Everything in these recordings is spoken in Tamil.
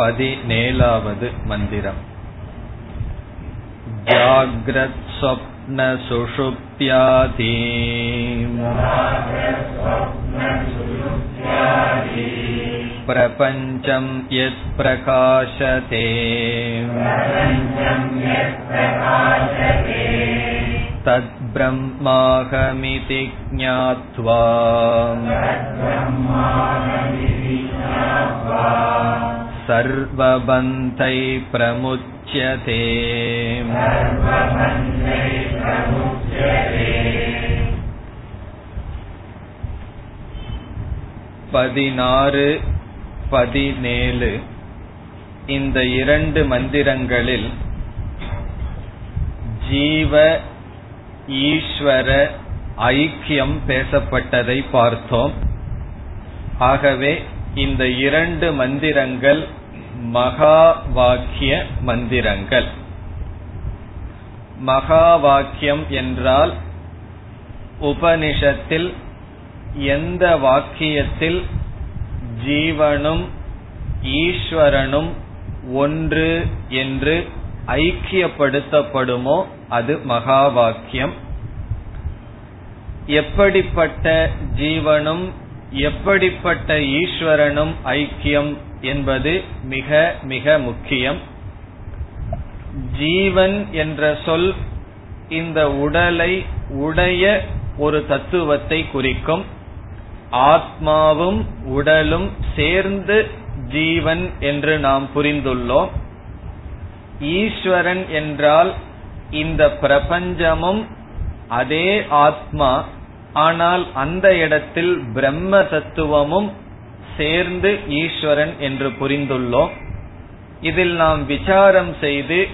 पदिनेलावद् मन्दिरम् जाग्रत्स्वप्नसुषुप्त्यादि प्रपञ्चं यत्प्रकाशते तद्ब्रह्माहमिति ज्ञात्वा सर्वबन्धै प्रमुच्यते பதினாறு பதினேழு இந்த இரண்டு மந்திரங்களில் ஜீவ ஈஸ்வர ஐக்கியம் பேசப்பட்டதை பார்த்தோம் ஆகவே இந்த இரண்டு மந்திரங்கள் மகா வாக்கிய மந்திரங்கள். மகா வாக்கியம் என்றால் உபனிஷத்தில் எந்த வாக்கியத்தில் ஜீவனும் ஈஸ்வரனும் ஒன்று என்று ஐக்கியப்படுத்தப்படுமோ அது மகா வாக்கியம் எப்படிப்பட்ட ஜீவனும் எப்படிப்பட்ட ஈஸ்வரனும் ஐக்கியம் என்பது மிக மிக முக்கியம். ஜீவன் என்ற சொல் இந்த உடலை உடைய ஒரு தத்துவத்தை குறிக்கும். ஆத்மாவும் உடலும் சேர்ந்து ஜீவன் என்று நாம் புரிந்துள்ளோம். ஈஸ்வரன் என்றால் இந்த பிரபஞ்சமும் அதே ஆத்மா ஆனால் அந்த இடத்தில் பிரம்ம தத்துவமும் சேர்ந்து ஈஸ்வரன் என்று புரிந்துள்ளோம். இதில் நாம் விசாரம் செய்து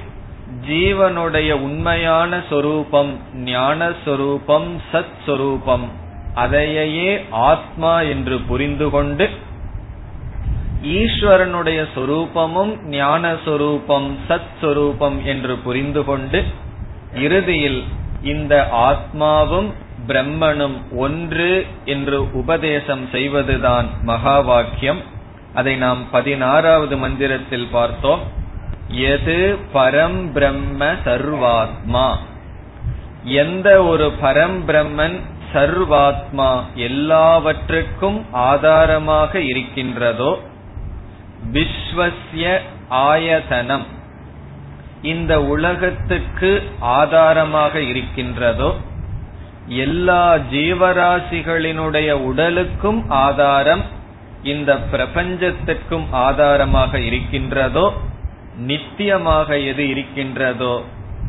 ஜீவனுடைய உண்மையான சொரூபம் ஞான சொரூபம் சத் சொரூபம் அதையே ஆத்மா என்று புரிந்து கொண்டு ஈஸ்வரனுடைய சொரூபமும் ஞான சொரூபம் சத் சொரூபம் என்று புரிந்து கொண்டு இறுதியில் இந்த ஆத்மாவும் பிரம்மனும் ஒன்று என்று உபதேசம் செய்வதுதான் மகா வாக்கியம் அதை நாம் பதினாறாவது மந்திரத்தில் பார்த்தோம். எது பரம் பிரம்ம சர்வாத்மா? எந்த ஒரு பரம் பிரம்மன் சர்வாத்மா எல்லாவற்றுக்கும் ஆதாரமாக இருக்கின்றதோ விஸ்வசிய ஆயதனம் இந்த உலகத்துக்கு ஆதாரமாக இருக்கின்றதோ எல்லா ஜீவராசிகளினுடைய உடலுக்கும் ஆதாரம் இந்த பிரபஞ்சத்திற்கும் ஆதாரமாக இருக்கின்றதோ நித்தியமாக எது இருக்கின்றதோ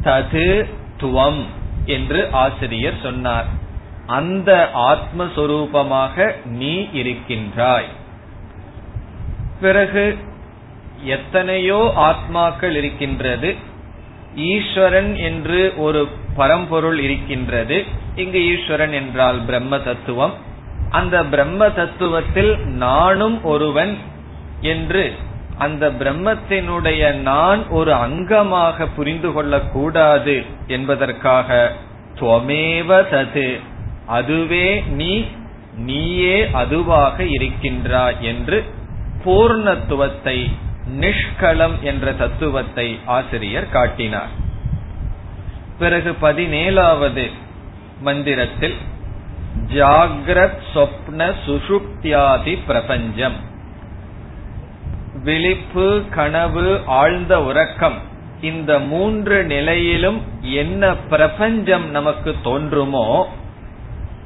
தது துவம் என்று ஆசிரியர் சொன்னார். அந்த ஆத்மஸ்வரூபமாக நீ இருக்கின்றாய். பிறகு எத்தனையோ ஆத்மாக்கள் இருக்கின்றது. ஈஸ்வரன் என்று ஒரு பரம்பொருள் இருக்கின்றது. இங்கு ஈஸ்வரன் என்றால் பிரம்ம தத்துவம். அந்த பிரம்ம தத்துவத்தில் நானும் ஒருவன் என்று அந்த பிரம்மத்தினுடைய நான் ஒரு அங்கமாக புரிந்து கொள்ளக்கூடாது என்பதற்காக துவமேவ தது. அதுவே நீ நீயே அதுவாக இருக்கின்றாய் என்று பூர்ணத்துவத்தை நிஷ்கலம் என்ற தத்துவத்தை ஆசிரியர் காட்டினார். பிறகு பதினேழாவது மந்திரத்தில் ஜாகிரத் சொப்ன சுஷுப்தியாதி பிரபஞ்சம். விழிப்பு கனவு ஆழ்ந்த உறக்கம். இந்த மூன்று நிலையிலும் என்ன பிரபஞ்சம் நமக்கு தோன்றுமோ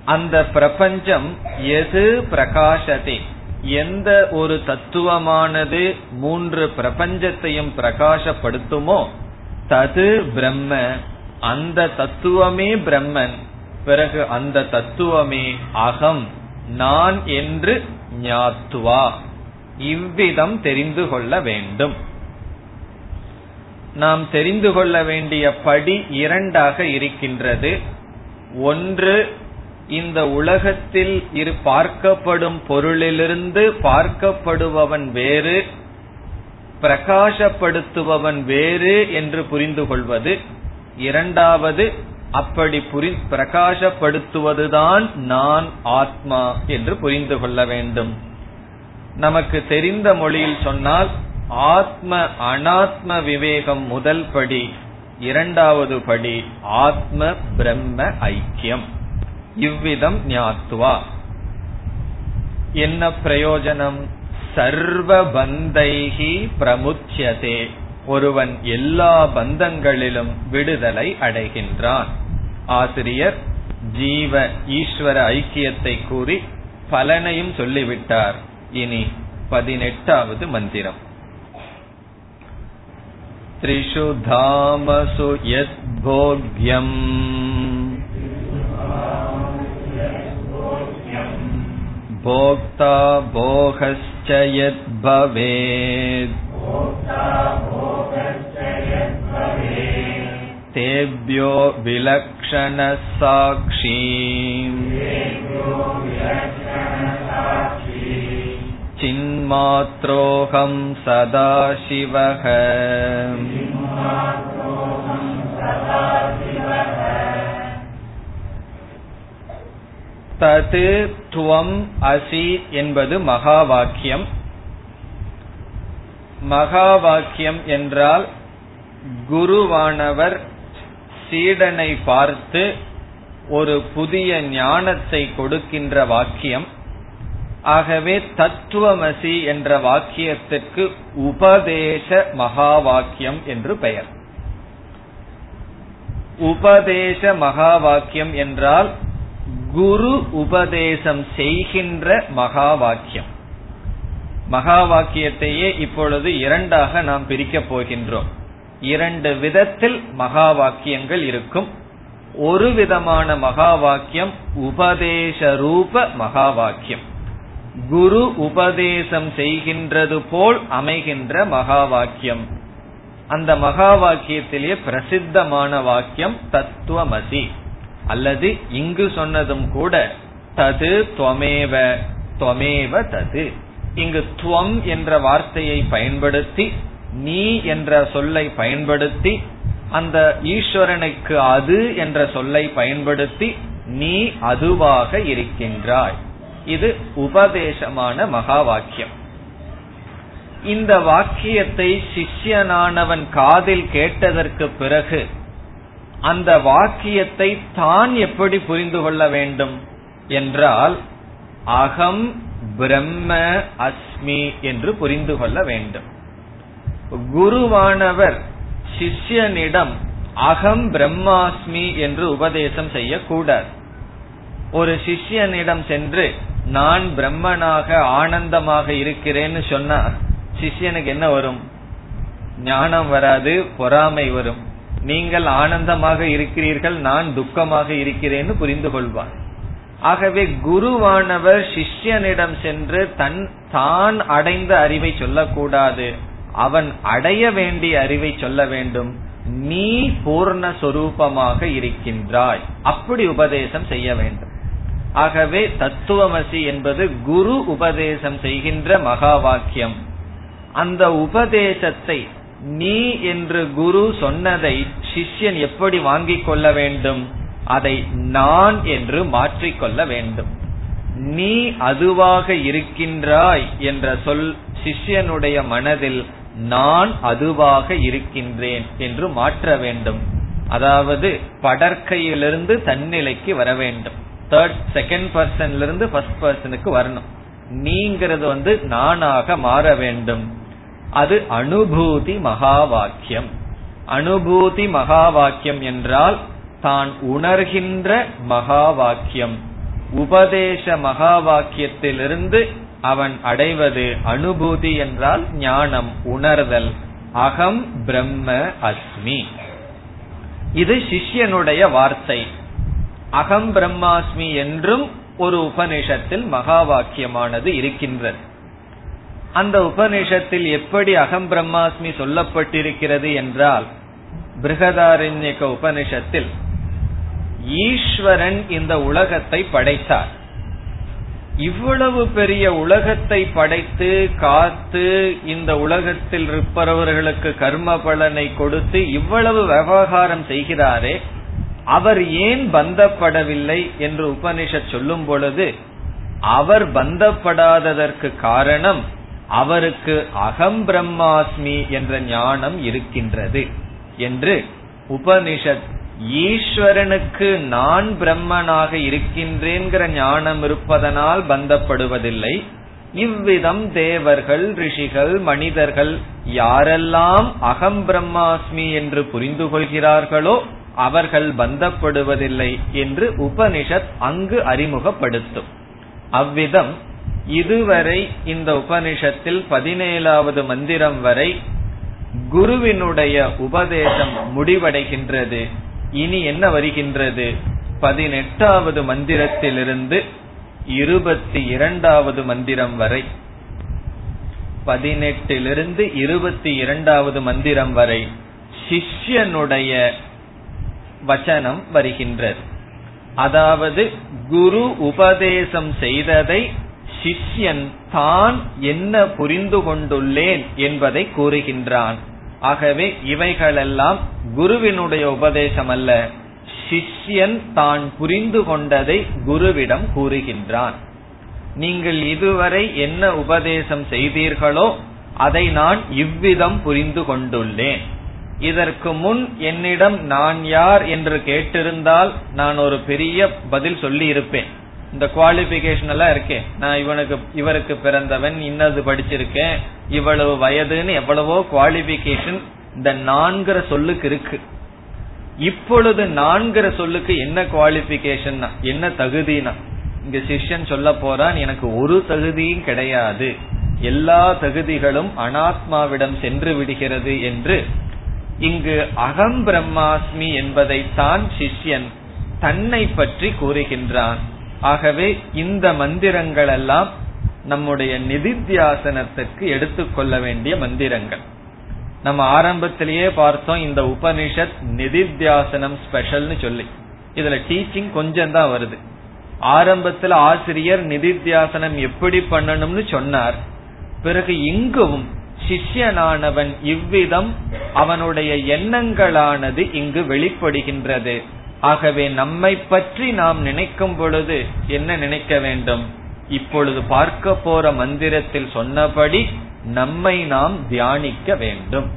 அந்த பிரபஞ்சம் எது பிரகாசத்தை எந்த ஒரு தத்துவமானது மூன்று பிரபஞ்சத்தையும் பிரகாசப்படுத்துமோ தது பிரம்ம அந்த தத்துவமே பிரம்மன் பிறகு அந்த தத்துவமே அகம் நான் என்று ஞாத்துவா. இவ்விதம் தெரிந்து கொள்ள வேண்டும். நாம் தெரிந்து கொள்ள வேண்டிய படி இரண்டாக இருக்கின்றது. ஒன்று இந்த உலகத்தில் இரு பார்க்கப்படும் பொருளிலிருந்து பார்க்கப்படுபவன் வேறு பிரகாசப்படுத்துபவன் வேறு என்று புரிந்து கொள்வது. இரண்டாவது அப்படி புரி பிரகாசப்படுத்துவதுதான் நான் ஆத்மா என்று புரிந்து கொள்ள வேண்டும். நமக்கு தெரிந்த மொழியில் சொன்னால் ஆத்ம அனாத்ம விவேகம் முதல் படி இரண்டாவது படி ஆத்ம பிரம்ம ஐக்கியம். இவ்விதம் ஞாத்துவா. என்ன பிரயோஜனம்? சர்வ பந்தைகி பிரமுச்சியதே. ஒருவன் எல்லா பந்தங்களிலும் விடுதலை அடைகின்றான் ஆசிரியர் ஜீவ ஈஸ்வர ஐக்கியத்தை கூறி பலனையும் சொல்லிவிட்டார் இனி பதினெட்டாவது மந்திரம் त्रिषु धामसु यद्भोग्यम् भोक्ता भोगश्च यद्भवेत् तेभ्यो विलक्षणः साक्षी चिन्मात्रोऽहं सदाशिवः தது துவம் அசி என்பது மகா வாக்கியம் மகா வாக்கியம் என்றால் குருவானவர் சீடனை பார்த்து ஒரு புதிய ஞானத்தை கொடுக்கின்ற வாக்கியம். ஆகவே தத்துவமசி என்ற வாக்கியத்திற்கு உபதேச மகா வாக்கியம் என்று பெயர். உபதேச மகா வாக்கியம் என்றால் குரு உபதேசம் செய்கின்ற மகா வாக்கியம் மகா வாக்கியத்தையே இப்பொழுது இரண்டாக நாம் பிரிக்கப் போகின்றோம். இரண்டு விதத்தில் மகா வாக்கியங்கள் இருக்கும். ஒரு விதமான மகா வாக்கியம் உபதேச ரூப மகா வாக்கியம் குரு உபதேசம் செய்கின்றது போல் அமைகின்ற மகா வாக்கியம் அந்த மகா வாக்கியத்திலேயே பிரசித்தமான வாக்கியம் தத்துவமசி. அல்லது இங்கு சொன்னதும் கூட தது துவமேவ துவமேவ தது. இங்கு துவம் என்ற வார்த்தையை பயன்படுத்தி நீ என்ற சொல்லை பயன்படுத்தி அந்த ஈஸ்வரனுக்கு அது என்ற சொல்லை பயன்படுத்தி நீ அதுவாக இருக்கின்றாய். இது உபதேசமான மகா வாக்கியம். இந்த வாக்கியத்தை சிஷ்யனானவன் காதில் கேட்டதற்கு பிறகு அந்த வாக்கியத்தை தான் எப்படி புரிந்து கொள்ள வேண்டும் என்றால் அகம் பிரம்ம அஸ்மி என்று புரிந்து கொள்ள வேண்டும். குருவானவர் சிஷ்யனிடம் அகம் பிரம்மாஸ்மி என்று உபதேசம் செய்யக்கூடாது. ஒரு சிஷ்யனிடம் சென்று நான் பிரம்மனாக ஆனந்தமாக இருக்கிறேன்னு சொன்னா சிஷ்யனுக்கு என்ன வரும்? ஞானம் வராது பொறாமை வரும். நீங்கள் ஆனந்தமாக இருக்கிறீர்கள் நான் துக்கமாக இருக்கிறேன்னு புரிந்து கொள்வான் ஆகவே குருவானவர் சிஷ்யனிடம் சென்று தன் தான் அடைந்த அறிவை சொல்லக்கூடாது. அவன் அடைய வேண்டிய அறிவை சொல்ல வேண்டும். நீ பூர்ணஸ்வரூபமாக இருக்கின்றாய். அப்படி உபதேசம் செய்ய வேண்டும். ஆகவே தத்துவமசி என்பது குரு உபதேசம் செய்கின்ற மகா வாக்கியம் அந்த உபதேசத்தை நீ என்று குரு சொன்னதை சிஷ்யன் எப்படி வாங்கிக் கொள்ள வேண்டும்? அதை நான் என்று மாற்றிக்கொள்ள வேண்டும். நீ அதுவாக இருக்கின்றாய் என்ற சொல் சிஷ்யனுடைய மனதில் நான் அதுவாக இருக்கின்றேன் என்று மாற்ற வேண்டும். அதாவது படற்கையிலிருந்து தன்னிலைக்கு வர வேண்டும். தேர்ட் செகண்ட் பர்சன்ல இருந்து ஃபர்ஸ்ட் பர்சனுக்கு வரணும். நீங்கிறது வந்து நானாக மாற வேண்டும். அது அனுபூதி மகா வாக்கியம் அனுபூதி மகா வாக்கியம் என்றால் தான் உணர்கின்ற மகா வாக்கியம் உபதேச மகா வாக்கியத்திலிருந்து அவன் அடைவது அனுபூதி என்றால் ஞானம் உணர்தல். அகம் பிரம்ம அஸ்மி. இது சிஷ்யனுடைய வார்த்தை. அகம் பிரம்மாஸ்மி என்றும் ஒரு உபநிஷத்தில் மகா வாக்கியமானது இருக்கின்றது. அந்த உபநிஷத்தில் எப்படி அகம் பிரம்மாஸ்மி சொல்லப்பட்டிருக்கிறது என்றால் பிருகதாரண்யக உபனிஷத்தில் ஈஸ்வரன் இந்த உலகத்தை படைத்தார். இவ்வளவு பெரிய உலகத்தை படைத்து காத்து இந்த உலகத்தில் இருப்பவர்களுக்கு கர்ம பலனை கொடுத்து இவ்வளவு விவகாரம் செய்கிறாரே அவர் ஏன் பந்தப்படவில்லை என்று உபனிஷத் சொல்லும் பொழுது அவர் பந்தப்படாததற்கு காரணம் அவருக்கு அகம் பிரம்மாஸ்மி என்ற ஞானம் இருக்கின்றது என்று உபனிஷத் ஈஸ்வரனுக்கு நான் பிரம்மனாக இருக்கின்றேங்கிற ஞானம் இருப்பதனால் பந்தப்படுவதில்லை. இவ்விதம் தேவர்கள் ரிஷிகள் மனிதர்கள் யாரெல்லாம் அகம் பிரம்மாஸ்மி என்று புரிந்து கொள்கிறார்களோ அவர்கள் பந்தப்படுவதில்லை என்று உபனிஷத் அங்கு அறிமுகப்படுத்தும். அவ்விதம் இதுவரை இந்த உபனிஷத்தில் பதினேழாவது மந்திரம் வரை குருவினுடைய உபதேசம் முடிவடைகின்றது. இனி என்ன வருகின்றது? பதினெட்டாவது மந்திரத்திலிருந்து இருபத்தி இரண்டாவது மந்திரம் வரை. பதினெட்டிலிருந்து இருபத்தி இரண்டாவது மந்திரம் வரை சிஷ்யனுடைய வச்சனம் வருகின்றது. அதாவது குரு உபதேசம் செய்ததை சிஷ்யன் தான் என்ன புரிந்து கொண்டுள்ளேன் என்பதை கூறுகின்றான். ஆகவே இவைகளெல்லாம் குருவினுடைய உபதேசம் அல்ல சிஷ்யன் தான் புரிந்து கொண்டதை குருவிடம் கூறுகின்றான். நீங்கள் இதுவரை என்ன உபதேசம் செய்தீர்களோ அதை நான் இவ்விதம் புரிந்து கொண்டுள்ளேன். இதற்கு முன் என்னிடம் நான் யார் என்று கேட்டிருந்தால் நான் ஒரு பெரிய பதில் சொல்லி இருப்பேன் இந்த குவாலிபிகேஷன் எல்லாம் இருக்கேன் நான் இவனுக்கு இவருக்கு பிறந்தவன் இன்னது படிச்சிருக்கேன் இவ்வளவு வயதுன்னு எவ்வளவோ குவாலிபிகேஷன் இந்த நான்கிற சொல்லுக்கு இருக்கு. இப்பொழுது நான்கிற சொல்லுக்கு என்ன குவாலிபிகேஷன் என்ன தகுதினா? இங்க சிஷ்யன் சொல்ல போறான் எனக்கு ஒரு தகுதியும் கிடையாது. எல்லா தகுதிகளும் அனாத்மாவிடம் சென்று விடுகிறது என்று. இங்கு அகம் பிரம்மாஸ்மி என்பதைத்தான் சிஷ்யன் தன்னை பற்றி கூறுகின்றான். ஆகவே இந்த மந்திரங்கள் எல்லாம் நம்முடைய நிதித்தியாசனத்திற்கு எடுத்துக்கொள்ள வேண்டிய மந்திரங்கள். நம்ம ஆரம்பத்திலேயே பார்த்தோம் இந்த உபனிஷத் நிதித்தியாசனம் ஸ்பெஷல்னு சொல்லி. இதுல டீச்சிங் கொஞ்சம் தான் வருது. ஆரம்பத்துல ஆசிரியர் நிதித்தியாசனம் எப்படி பண்ணணும்னு சொன்னார். பிறகு இங்கும் சிஷ்யனானவன் இவ்விதம் அவனுடைய எண்ணங்களானது இங்கு வெளிப்படுகின்றது. ஆகவே நம்மை பற்றி நாம் நினைக்கும் பொழுது என்ன நினைக்க வேண்டும்? இப்பொழுது பார்க்க போற மந்திரத்தில் சொன்னபடி நம்மை நாம் தியானிக்க வேண்டும்.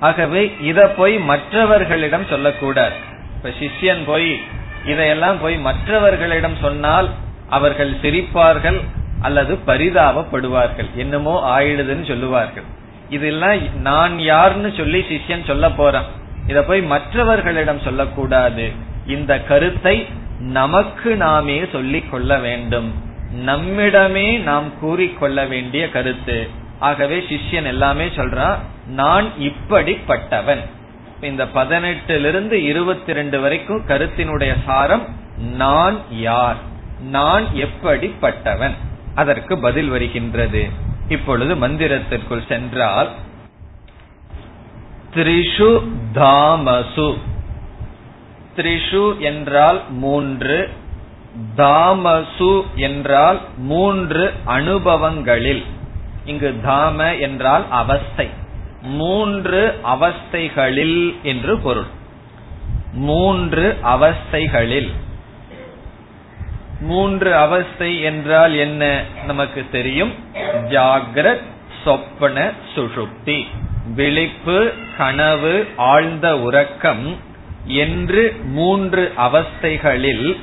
ஆகவே இத போய் மற்றவர்களிடம் சொல்லக்கூடாது. இப்ப சிஷ்யன் போய் இதையெல்லாம் போய் மற்றவர்களிடம் சொன்னால் அவர்கள் சிரிப்பார்கள் அல்லது பரிதாபப்படுவார்கள். என்னமோ ஆயிடுதுன்னு சொல்லுவார்கள். இதெல்லாம் நான் யாருன்னு சொல்லி சிஷ்யன் சொல்ல போறான். இத போய் மற்றவர்களிடம் சொல்லக்கூடாது. இந்த கருத்தை நமக்கு நாமே சொல்லிக் கொள்ள வேண்டும். நம்மிடமே நாம் கூறிக்கொள்ள வேண்டிய கருத்து. ஆகவே சிஷ்யன் எல்லாமே சொல்றான் நான் இப்படிப்பட்டவன். இந்த பதினெட்டிலிருந்து இருபத்தி ரெண்டு வரைக்கும் கருத்தினுடைய சாரம் நான் யார்? நான் எப்படிப்பட்டவன்? அதற்கு பதில் வருகின்றது. இப்பொழுது மந்திரத்திற்குள் சென்றால் த்ரிஷு தாமசு. த்ரிஷு என்றால் மூன்று தாமசு என்றால் மூன்று அனுபவங்களில். இங்கு தாம என்றால் அவஸ்தை. மூன்று அவஸ்தைகளில் என்று பொருள். மூன்று அவஸ்தைகளில். மூன்று அவஸ்தை என்றால் என்ன? நமக்கு தெரியும். ஜாகிரத் சொப்பன சுஷுப்தி. விழிப்பு கனவு ஆழ்ந்த உறக்கம் என்று மூன்று அவஸ்தைகளில்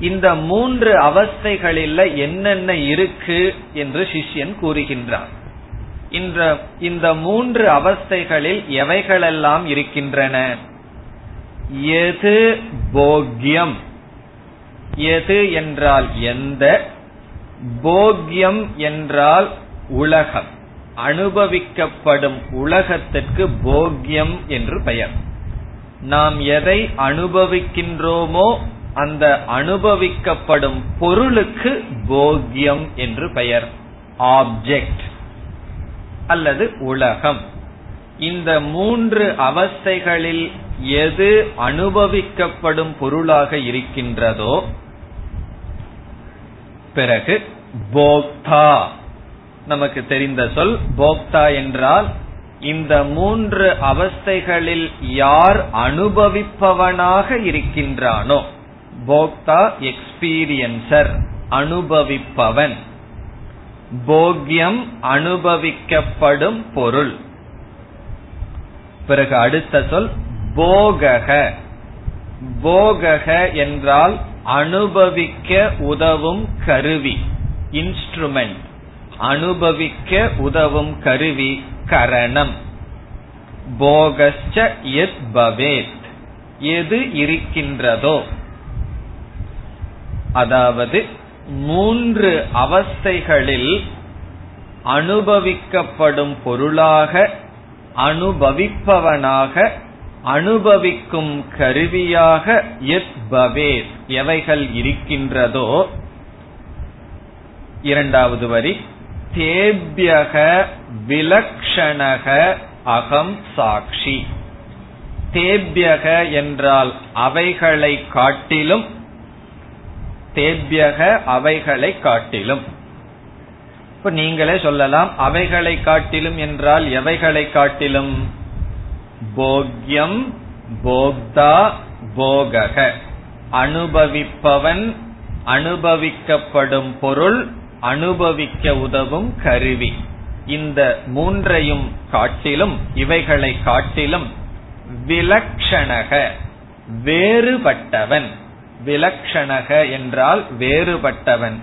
இந்த மூன்று அவஸ்தைகளில் என்னென்ன இருக்கு என்று சிஷ்யன் கூறுகின்றான். இந்த இந்த மூன்று அவஸ்தைகளில் எவைகளெல்லாம் இருக்கின்றன? எது போக்யம்? எது என்றால் எந்த? போக்யம் என்றால் உலகம். அனுபவிக்கப்படும் உலகத்திற்கு போக்யம் என்று பெயர். நாம் எதை அனுபவிக்கின்றோமோ அந்த அனுபவிக்கப்படும் பொருளுக்கு போக்யம் என்று பெயர். ஆப்ஜெக்ட் அல்லது உலகம். இந்த மூன்று அவஸ்தைகளில் எது அனுபவிக்கப்படும் பொருளாக இருக்கின்றதோ பிறகு போக்தா. நமக்கு தெரிந்த சொல் போக்தா என்றால் இந்த மூன்று அவஸ்தைகளில் யார் அனுபவிப்பவனாக இருக்கின்றானோ? போக்தா எக்ஸ்பீரியன்சர் அனுபவிப்பவன். போக்யம் அனுபவிக்கப்படும் பொருள். பிறகு அடுத்த சொல் போகக. போகக என்றால் அனுபவிக்க உதவும் கருவி இன்ஸ்ட்ருமெண்ட் அனுபவிக்க உதவும் கருவி கரணம். போகச்ச எத் பவேத். எது இருக்கின்றதோ. அதாவது மூன்று அவஸ்தைகளில் அனுபவிக்கப்படும் பொருளாக அனுபவிப்பவனாக அனுபவிக்கும் கருவியாக எத் பவேத். எவைகள் இருக்கின்றதோ. இரண்டாவது வரி தேபியக விலக்ஷணக அகம் சாட்சி. தேபியக என்றால் அவைகளை காட்டிலும் தேபியக அவைகளை காட்டிலும். இப்ப நீங்களே சொல்லலாம் அவைகளை காட்டிலும் என்றால் எவைகளை காட்டிலும்? போக்யம் போக்தா போகக. அனுபவிப்பவன் அனுபவிக்கப்படும் பொருள் அனுபவிக்க உதவும் கருவி. இந்த மூன்றையும் காட்டிலும் இவைகளை காட்டிலும் விலக்ஷணக வேறுபட்டவன். விலக்ஷணக என்றால் வேறுபட்டவன்.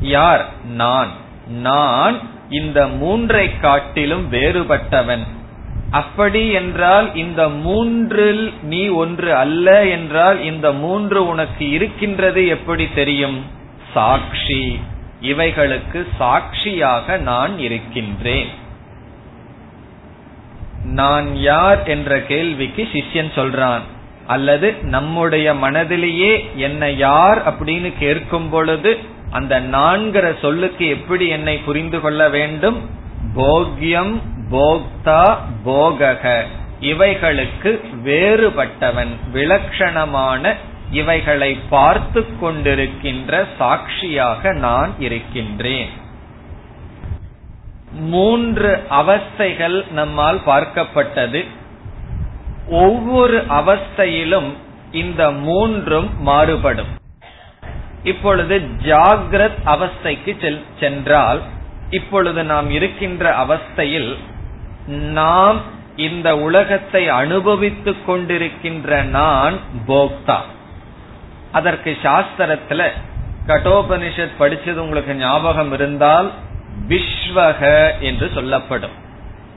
யார்? நான். நான் இந்த மூன்றை காட்டிலும் வேறுபட்டவன். அப்படி என்றால் இந்த மூன்றில் நீ ஒன்று அல்ல என்றால் இந்த மூன்று உனக்கு இருக்கின்றது எப்படி தெரியும்? சாட்சி. இவைகளுக்கு சாட்சியாக நான் இருக்கின்றேன். நான் யார் என்ற கேள்விக்கு சிஷ்யன் சொல்றான் அல்லது நம்முடைய மனதிலேயே என்னை யார் அப்படின்னு கேட்கும் பொழுது அந்த நான்கிற சொல்லுக்கு எப்படி என்னை புரிந்து கொள்ள வேண்டும்? போக்யம் போக்தா போகக. இவைகளுக்கு வேறுபட்டவன் விலட்சணமான இவைகளை பார்த்து கொண்டிருக்கின்ற சாட்சியாக நான் இருக்கின்றேன். மூன்று அவஸ்தைகள் நம்மால் பார்க்கப்பட்டது. ஒவ்வொரு அவஸ்தையிலும் இந்த மூன்றும் மாறுபடும். இப்பொழுது ஜாகிரத் அவஸ்தைக்கு சென்றால் இப்பொழுது நாம் இருக்கின்ற அவஸ்தையில் நாம் இந்த உலகத்தை அனுபவித்துக் கொண்டிருக்கின்ற நான் போக்தா. அதற்கு சாஸ்திரத்துல கட்டோபனிஷத் படிச்சது உங்களுக்கு ஞாபகம் இருந்தால் விஸ்வக என்று சொல்லப்படும்.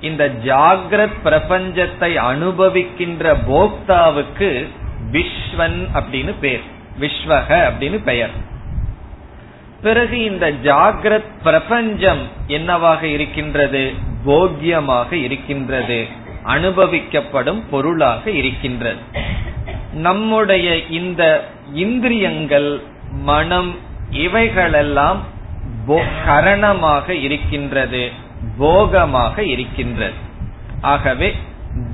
இந்த ஜாகிரத் பிரபஞ்சத்தை அனுபவிக்கின்ற போக்தாவுக்கு விஸ்வன் அப்படின்னு பேர். விஸ்வக அப்படின்னு பெயர். பிறகு இந்த ஜாகிரத் பிரபஞ்சம் என்னவாக இருக்கின்றது? போக்கியமாக இருக்கின்றது. அனுபவிக்கப்படும் பொருளாக இருக்கின்றது. நம்முடைய இந்த இந்திரியங்கள் மனம் இவைகளெல்லாம் கரணமாக இருக்கின்றது போகமாக இருக்கின்றது. ஆகவே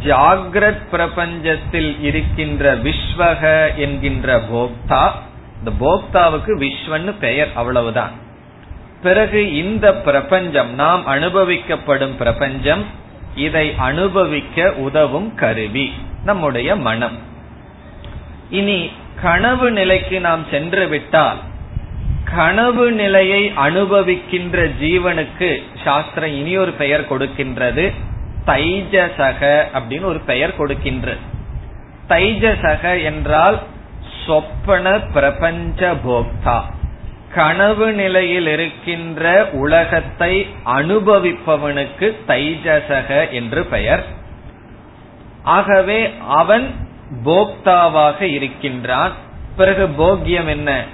ஜாகிரத் பிரபஞ்சத்தில் இருக்கின்ற விஸ்வக என்கின்ற போக்தா இந்த போக்தாவுக்கு விஸ்வன்னு பெயர் அவ்வளவுதான். பிறகு இந்த பிரபஞ்சம் நாம் அனுபவிக்கப்படும் பிரபஞ்சம் இதை அனுபவிக்க உதவும் கருவி நம்முடைய மனம். இனி கனவு நிலைக்கு நாம் சென்று விட்டால் கனவு நிலையை அனுபவிக்கின்ற ஜீவனுக்கு சாஸ்திரம் இனி ஒரு பெயர் கொடுக்கின்றது தைஜசக அப்படின்னு ஒரு பெயர் கொடுக்கின்றது தைஜசக என்றால் சொப்பன பிரபஞ்ச போக்தா. கனவு நிலையில் இருக்கின்ற உலகத்தை அனுபவிப்பவனுக்கு தைஜசக என்று பெயர். ஆகவே அவன் போக்தாவாக இருக்கின்றான். பிறகு போக்கியம் என்ன?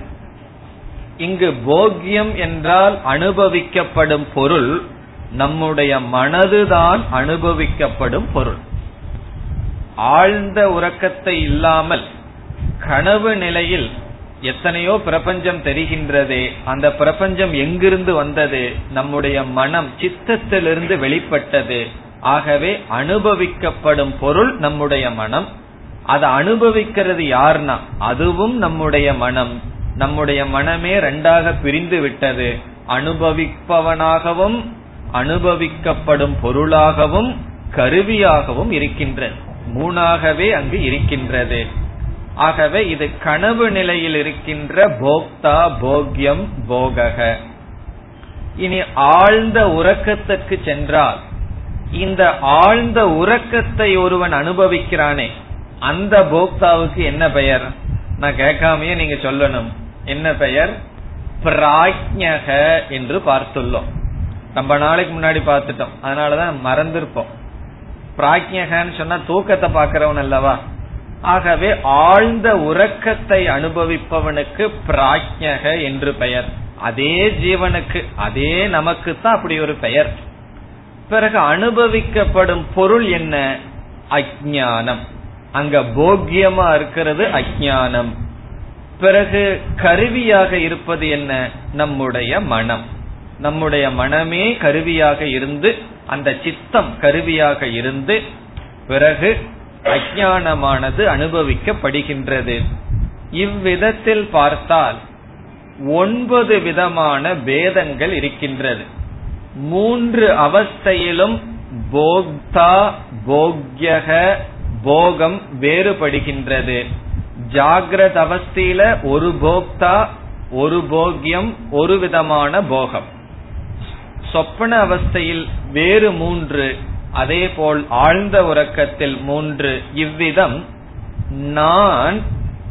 இங்கு போக்கியம் என்றால் அனுபவிக்கப்படும் பொருள் நம்முடைய மனதுதான் அனுபவிக்கப்படும் பொருள். ஆழ்ந்த உறக்கத்தை இல்லாமல் கனவு நிலையில் எத்தனையோ பிரபஞ்சம் தெரிகின்றதே அந்த பிரபஞ்சம் எங்கிருந்து வந்தது நம்முடைய மனம் சித்தத்திலிருந்து வெளிப்பட்டது ஆகவே அனுபவிக்கப்படும் பொருள் நம்முடைய மனம். அதை அனுபவிக்கிறது யார்னா அதுவும் நம்முடைய மனம். நம்முடைய மனமே ரெண்டாக பிரிந்து விட்டது. அனுபவிப்பவனாகவும் அனுபவிக்கப்படும் பொருளாகவும் கருவியாகவும் இருக்கின்றது மூணாகவே அங்கு இருக்கின்றது. ஆகவே இது கனவு நிலையில் இருக்கின்ற போக்தா போக்யம் போகக. இனி ஆழ்ந்த உறக்கத்துக்கு சென்றால் இந்த ஆழ்ந்த உறக்கத்தை ஒருவன் அனுபவிக்கிறானே அந்த போக்தாவுக்கு என்ன பெயர்? நான் கேட்காமயே நீங்க சொல்லணும். என்ன பெயர்? பிராஜ்யக என்று பார்த்துள்ளோம். ரொம்ப நாளைக்கு முன்னாடி பார்த்துட்டோம். அதனாலதான் மறந்திருப்போம். பிராஜ்யகன்னு சொன்னா தூக்கத்தை பாக்குறவன் அல்லவா? ஆகவே ஆழ்ந்த உறக்கத்தை அனுபவிப்பவனுக்கு பிராஜ்யக என்று பெயர். அதே ஜீவனுக்கு அதே நமக்கு தான் அப்படி ஒரு பெயர். பிறகு அனுபவிக்கப்படும் பொருள் என்ன? அஜானம் அங்க போக்கியமா இருக்கிறது அஜானம் பிறகு கருவியாக இருப்பது என்ன? நம்முடைய மனம். நம்முடைய மனமே கருவியாக இருந்து அந்த சித்தம் கருவியாக இருந்து பிறகு அஜானமானது அனுபவிக்கப்படுகின்றது. இவ்விதத்தில் பார்த்தால் ஒன்பது விதமான பேதங்கள் இருக்கின்றது. மூன்று அவஸ்தையிலும் போக்தா போக்யக போகம் வேறுபடுகின்றது. ஜாகிரத அவஸ்தையில ஒரு போக்தா ஒரு போக்யம் ஒரு விதமான போகம். சொப்பன அவஸ்தையில் வேறு மூன்று அதே போல் ஆழ்ந்த உறக்கத்தில் மூன்று இவ்விதம். நான்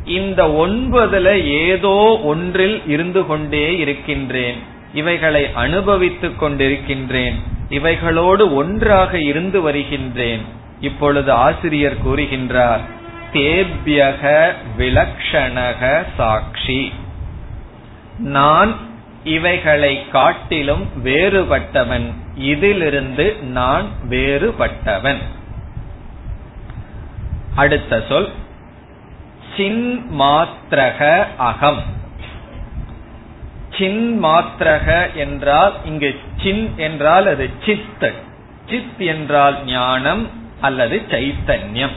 இந்த ஒன்பதுல ஏதோ ஒன்றில் இருந்து கொண்டே இருக்கின்றேன். இவைகளை அனுபவித்துக் கொண்டிருக்கின்றேன். இவைகளோடு ஒன்றாக இருந்து வருகின்றேன். இப்பொழுது ஆசிரியர் கூறுகின்றார் தேபியக விலக்ஷணக சாட்சி. நான் இவைகளை காட்டிலும் வேறுபட்டவன். இதிலிருந்து நான் வேறுபட்டவன். அடுத்த சொல் சின் மாத்திரக அகம். சின் மாத்திரக என்றால் இங்கு சின் என்றால் அது சித் சித் என்றால் ஞானம் அல்லது சைத்தன்யம்.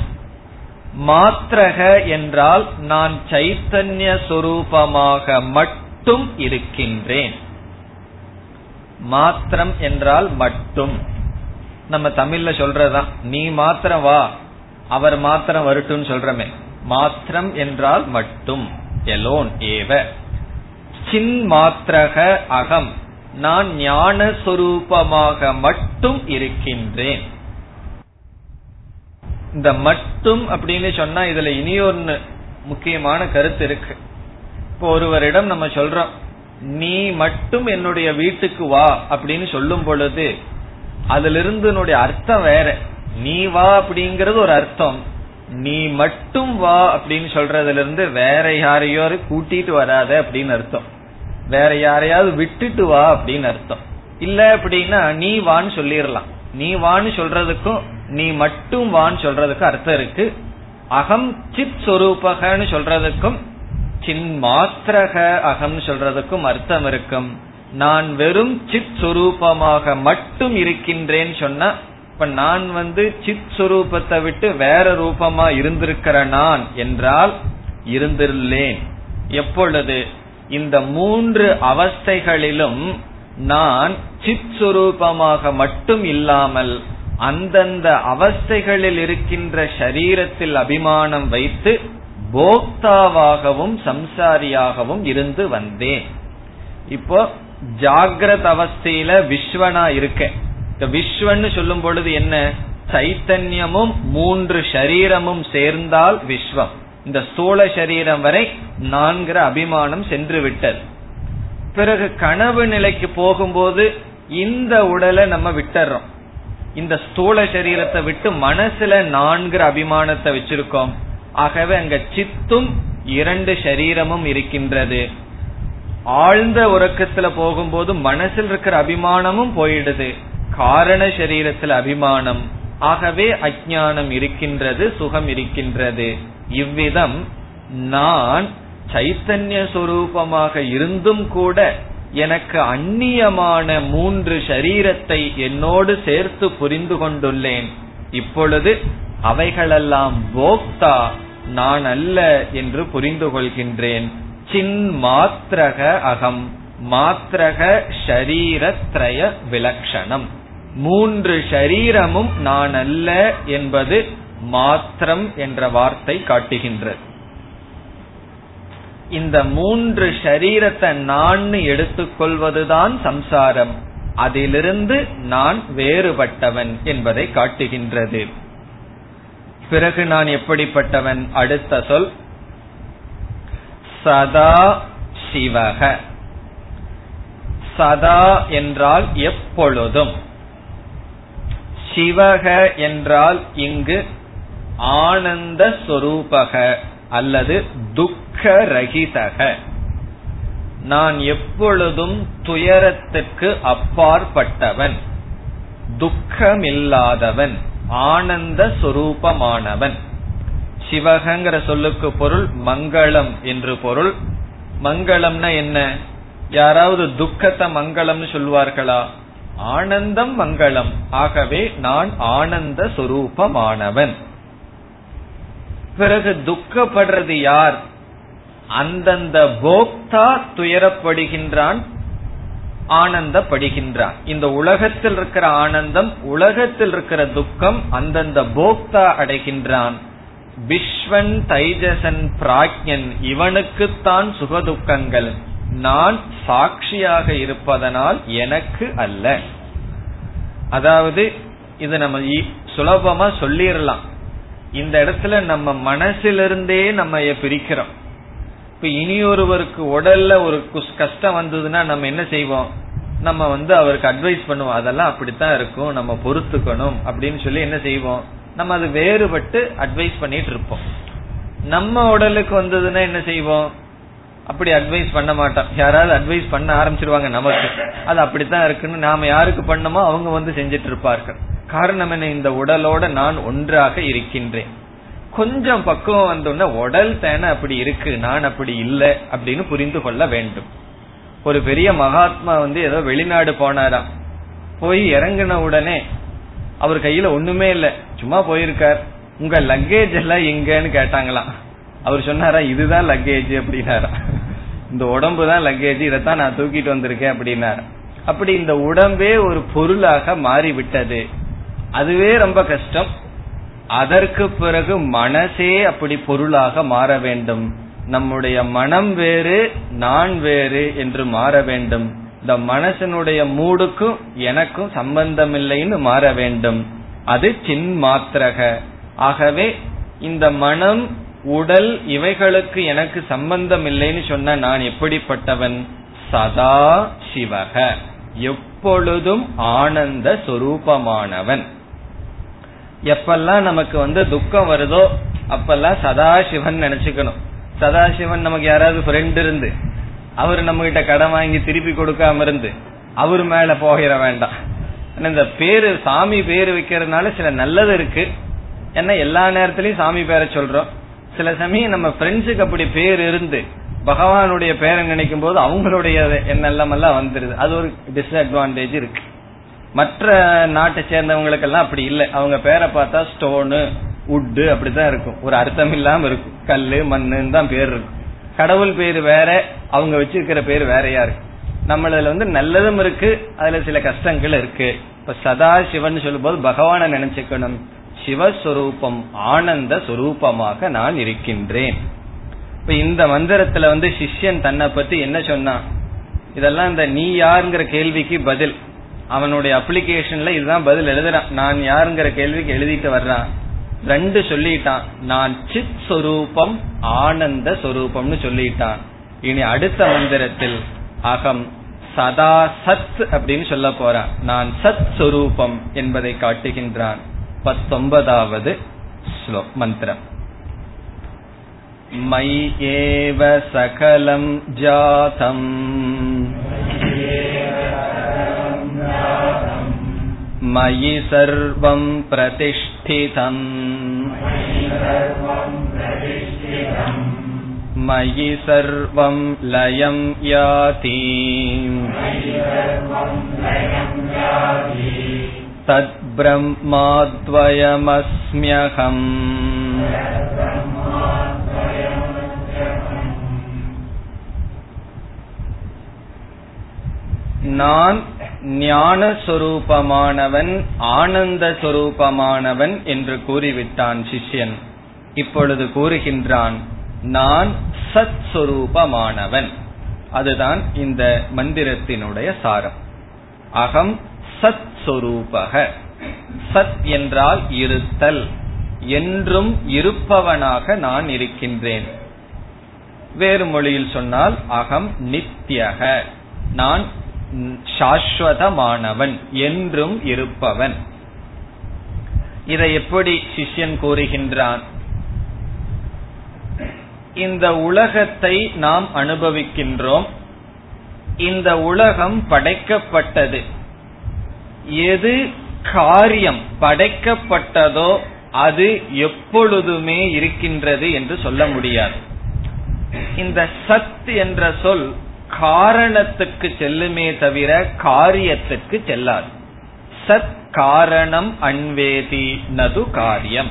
மாத்திரக என்றால் நான் சைத்தன்ய சொரூபமாக மட்டும் இருக்கின்றேன். மாத்திரம் என்றால் மட்டும். நம்ம தமிழ்ல சொல்றதுதான். நீ மாத்திரம் வா அவர் மாத்திரம் வரட்டும் சொல்றமே. மாத்திரம் என்றால் மட்டும். எலோன் ஏவ. சின் மாத்திரக அகம். நான் ஞான சொரூபமாக மட்டும் இருக்கின்றேன். இந்த மட்டும் அப்படின்னு சொன்னா இதுல இனியொன்னு முக்கியமான கருத்து இருக்கு. இப்போ ஒருவரிடம் நம்ம சொல்றோம் நீ மட்டும் என்னுடைய வீட்டுக்கு வா அப்படின்னு சொல்லும் பொழுது அதுல இருந்து அர்த்தம் வேற. நீ வா அப்படிங்கறது ஒரு அர்த்தம். நீ மட்டும் வா அப்படின்னு சொல்றதுல இருந்து வேற யாரையோ கூட்டிட்டு வராத அப்படின்னு அர்த்தம். வேற யாரையாவது விட்டுட்டு வா அப்படின்னு அர்த்தம். இல்ல அப்படின்னா நீ வான்னு சொல்லிடலாம். நீ வான்னு சொல்றதுக்கும் நீ மட்டும் வான்னு சொல்றதுக்கு அர்த்தம் இருக்கு. அகம் சித் சொரூபகன்னு சொல்றதுக்கும் சின் மாத்திரக அகம் சொல்றதுக்கும் அர்த்தம் இருக்கும். நான் வெறும் சித் சுரூபமாக மட்டும் இருக்கின்றேன்னு சொன்னா இப்ப நான் வந்து சித் சுரூபத்தை விட்டு வேற ரூபமா இருந்திருக்கிற நான் என்றால் இருந்துள்ளேன் எப்பொழுது? இந்த மூன்று அவஸ்தைகளிலும் நான் சித் சுரூபமாக மட்டும் இல்லாமல் அந்தந்த அவஸ்தைகளில் இருக்கின்ற சரீரத்தில் அபிமானம் வைத்து போக்தாவாகவும் சம்சாரியாகவும் இருந்து வந்தேன். இப்போ ஜாகிரத அவஸ்தையில விஸ்வனா இருக்கேன் இந்த விஸ்வன்னு சொல்லும் பொழுது என்ன? சைத்தன்யமும் மூன்று ஷரீரமும் சேர்ந்தால் விஸ்வம் இந்த ஸ்தூல சரீரம் வரை நான்கிற அபிமானம் சென்று விட்டது. பிறகு கனவு நிலைக்கு போகும்போது இந்த உடலை நம்ம விட்டுறோம். இந்த ஸ்தூல சரீரத்தை விட்டு மனசுல நான்கிற அபிமானத்தை வச்சிருக்கோம். ஆகவே அங்க சித்தும் இரண்டு சரீரமும் இருக்கின்றது. ஆழ்ந்த உறக்கத்துல போகும்போது மனசில் இருக்கிற அபிமானமும் போயிடுது. காரண சரீரத்தில் அபிமானம். ஆகவே அஜானம் இருக்கின்றது சுகம் இருக்கின்றது. இவ்விதம் நான் சைத்தன்ய சொரூபமாக இருந்தும் கூட எனக்கு அந்நியமான மூன்று ஷரீரத்தை என்னோடு சேர்த்து புரிந்து கொண்டுள்ளேன். இப்பொழுது அவைகளெல்லாம் போக்தா நான் அல்ல என்று புரிந்து கொள்கின்றேன். சின் மாத்திரக அகம் மாத்திரக ஷரீரத்ரய விலக்ஷணம். மூன்று ஷரீரமும் நான் அல்ல என்பது மாத்திரம் என்ற வார்த்தை காட்டுகின்றது. இந்த மூன்று ஷரீரத்தை நான் எடுத்துக்கொள்வதுதான் சம்சாரம். அதிலிருந்து நான் வேறுபட்டவன் என்பதை காட்டுகின்றது. பிறகு நான் எப்படிப்பட்டவன்? அடுத்த சொல். சதா சிவக. சதா என்றால் எப்பொழுதும். சிவக என்றால் இங்கு ஆனந்த சொரூபக. அல்லது துக்க ரகிதக நான் எப்பொழுதும் துயரத்துக்கு அப்பாற்பட்டவன் துக்கமில்லாதவன் ஆனந்த சொரூபமானவன். சிவகங்கிற சொல்லுக்கு பொருள் மங்களம் என்று பொருள். மங்களம்னா என்ன? யாராவது துக்கத்தை மங்களம்னு சொல்வார்களா ஆனந்தம் மங்களம். ஆகவே நான் ஆனந்த சொரூபமானவன். பிறகு துக்கப்படுறது யார்? அந்தந்த போக்தா துயரப்படுகின்றான் ஆனந்தப்படுகின்றான். இந்த உலகத்தில் இருக்கிற ஆனந்தம் உலகத்தில் இருக்கிற துக்கம் அந்தந்த போக்தா அடைகின்றான். விஸ்வன் தைஜசன் பிராக்யன் இவனுக்குத்தான் சுகதுக்கங்கள். நான் சாட்சியாக இருப்பதனால் எனக்கு அல்ல. அதாவது இது நம்ம சுலபமா சொல்லிடலாம் இந்த இடத்துல நம்ம மனசிலிருந்தே நம்ம பிரிக்கிறோம். இப்ப இனியொருவருக்கு உடல்ல ஒரு கஷ்டம் வந்ததுன்னா நம்ம என்ன செய்வோம்? நம்ம வந்து அவருக்கு அட்வைஸ் பண்ணுவோம். அதெல்லாம் அப்படித்தான் இருக்கும். நம்ம பொறுத்துக்கணும். அப்படின்னு சொல்லி என்ன செய்வோம்? நம்ம அது வேறுபட்டு அட்வைஸ் பண்ணிட்டு இருப்போம். நம்ம உடலுக்கு வந்ததுன்னா என்ன செய்வோம்? அப்படி அட்வைஸ் பண்ண மாட்டோம். யாராவது அட்வைஸ் பண்ண ஆரம்பிச்சிருவாங்க நமக்கு. அது அப்படித்தான் இருக்குன்னு நாம யாருக்கு பண்ணமோ அவங்க வந்து செஞ்சிட்டு இருப்பார்கள். காரணம் என்ன? இந்த உடலோட நான் ஒன்றாக இருக்கின்றேன். கொஞ்சம் பக்குவம் வந்தோடனே உடல் தானே அப்படி இருக்கு நான் அப்படி இல்லை அப்படின்னு புரிந்து கொள்ள வேண்டும். ஒரு பெரிய மகாத்மா வந்து ஏதோ வெளிநாடு போனாராம். போய் இறங்கின உடனே அவர் கையில ஒண்ணுமே இல்லை. சும்மா போயிருக்கார். உங்க லக்கேஜ் எல்லாம் எங்கன்னு கேட்டாங்களாம். அவர் சொன்னாரா இதுதான் லக்கேஜ் அப்படின்னாரா இந்த உடம்பு தான் லக்கேஜ் இதைத்தான் நான் தூக்கிட்டு வந்திருக்கேன் அப்படின்னாரு அப்படி இந்த உடம்பே ஒரு பொருளாக மாறிவிட்டது. அதுவே ரொம்ப கஷ்டம். அதற்கு பிறகு மனசே அப்படி பொருளாக மாற வேண்டும். நம்முடைய மனம் வேறு நான் வேறு என்று மாற வேண்டும். இந்த மனசனுடைய மூடுக்கும் எனக்கும் சம்பந்தம் இல்லைன்னு மாற வேண்டும். அது சின் மாத்திரக. ஆகவே இந்த மனம் உடல் இவைகளுக்கு எனக்கு சம்பந்தம் இல்லைன்னு சொன்ன நான் எப்படிப்பட்டவன்? சதா சிவக. எப்பொழுதும் ஆனந்த சொரூபமானவன். எப்பெல்லாம் நமக்கு வந்து துக்கம் வருதோ அப்பெல்லாம் சதாசிவன் நினைச்சுக்கணும். சதாசிவன் நமக்கு யாராவது ஃப்ரெண்ட் இருந்து அவர் நம்ம கிட்ட கடன் வாங்கி திருப்பி கொடுக்காம இருந்து அவர் மேல போகிற வேண்டாம். இந்த பேரு சாமி பேரு வைக்கிறதுனால சில நல்லது இருக்கு. ஏன்னா எல்லா நேரத்திலயும் சாமி பேரை சொல்றோம். சில சமயம் நம்ம ஃப்ரெண்ட்ஸுக்கு அப்படி பேர் இருந்து பகவானுடைய பேரை நினைக்கும் போது அவங்களுடைய எண்ணெல்லாம் எல்லாம் வந்துருது. அது ஒரு டிஸ்அட்வான்டேஜ் இருக்கு. மற்ற நாட்டை சேர்ந்தவங்களுக்கெல்லாம் அப்படி இல்லை. அவங்க பேரை பார்த்தா ஸ்டோனு உட்டு அப்படிதான் இருக்கும். ஒரு அர்த்தம் இல்லாம இருக்கும். கல்லு மண்ணுன்னு தான் பேர் இருக்கும். கடவுள் பேர் வேற அவங்க வச்சிருக்கிற பேர் வேறையா இருக்கு. நம்மளதுல வந்து நல்லதும் இருக்கு அதுல சில கஷ்டங்கள் இருக்கு. இப்ப சதா சிவன் சொல்லும் போது பகவான நினைச்சுக்கணும். சிவஸ்வரூபம் ஆனந்த சுரூபமாக நான் இருக்கின்றேன். இப்ப இந்த மந்திரத்துல வந்து சிஷ்யன் தன்னை பத்தி என்ன சொன்னான்? இதெல்லாம் இந்த நீ யாருங்கிற கேள்விக்கு பதில். அவனுடைய அப்ளிகேஷன்ல இதுதான் பதில் எழுதுறான் நான் யாருங்கிற கேள்விக்கு எழுதிட்டு வர்றான் ரெண்டு சொல்லிட்டான் நான் சித் சொரூபம் ஆனந்த சொரூபம்னு சொல்லிட்டான் இனி அடுத்த மந்திரத்தில் அகம் சதா சத் அப்படின்னு சொல்ல போறான் நான் சத் சொரூபம் என்பதை காட்டுகின்றான் பத்தொன்பதாவது மந்திரம் मयि एव सकलं जातम् मयि सर्वं प्रतिष्ठितम् मयि सर्वं लयं याति तद्ब्रह्माद्वयमस्म्यहम् நான் ஞான சொரூபமானவன் ஆனந்த சொரூபமானவன் என்று கூறிவிட்டான் சிஷ்யன். இப்பொழுது கூறுகின்றான் நான் சத் சொரூபமானவன் அதுதான் இந்த மந்திரத்தினுடைய சாரம். அகம் சத் சொரூபக சத் என்றால் இருத்தல். என்றும் இருப்பவனாக நான் இருக்கின்றேன். வேறு மொழியில் சொன்னால் அகம் நித்தியக நான் சாஸ்வதமானவன் என்றும் இருப்பவன். இதை எப்படி சிஷ்யன் கூறுகின்றான்? இந்த உலகத்தை நாம் அனுபவிக்கின்றோம். இந்த உலகம் படைக்கப்பட்டது. எது காரியம் படைக்கப்பட்டதோ அது எப்பொழுதுமே இருக்கின்றது என்று சொல்ல முடியாது. இந்த சத் என்ற சொல் காரணத்துக்கு செல்லுமே தவிர காரியத்துக்கு செல்லாது. சத் காரணம் அன்வேதி நது காரியம்.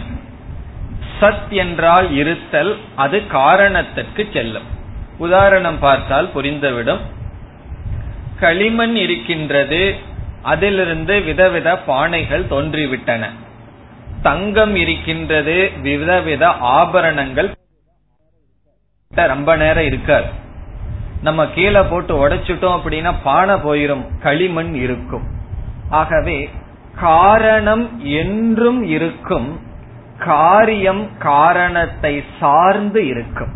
சத் என்றால் இருத்தல் அது காரணத்திற்கு செல்லும். உதாரணம் பார்த்தால் புரிந்துவிடும். களிமண் இருக்கின்றது அதிலிருந்து விதவித பானைகள் தோன்றிவிட்டன. தங்கம் இருக்கின்றது விதவித ஆபரணங்கள் ரொம்ப நேரம் இருக்காது. நம்ம கீழே போட்டு உடைச்சிட்டோம் அப்படின்னா பானை போயிரும் களிமண் இருக்கும். ஆகவே காரணம் என்றும் இருக்கும் காரியம் காரணத்தை சார்ந்து இருக்கும்.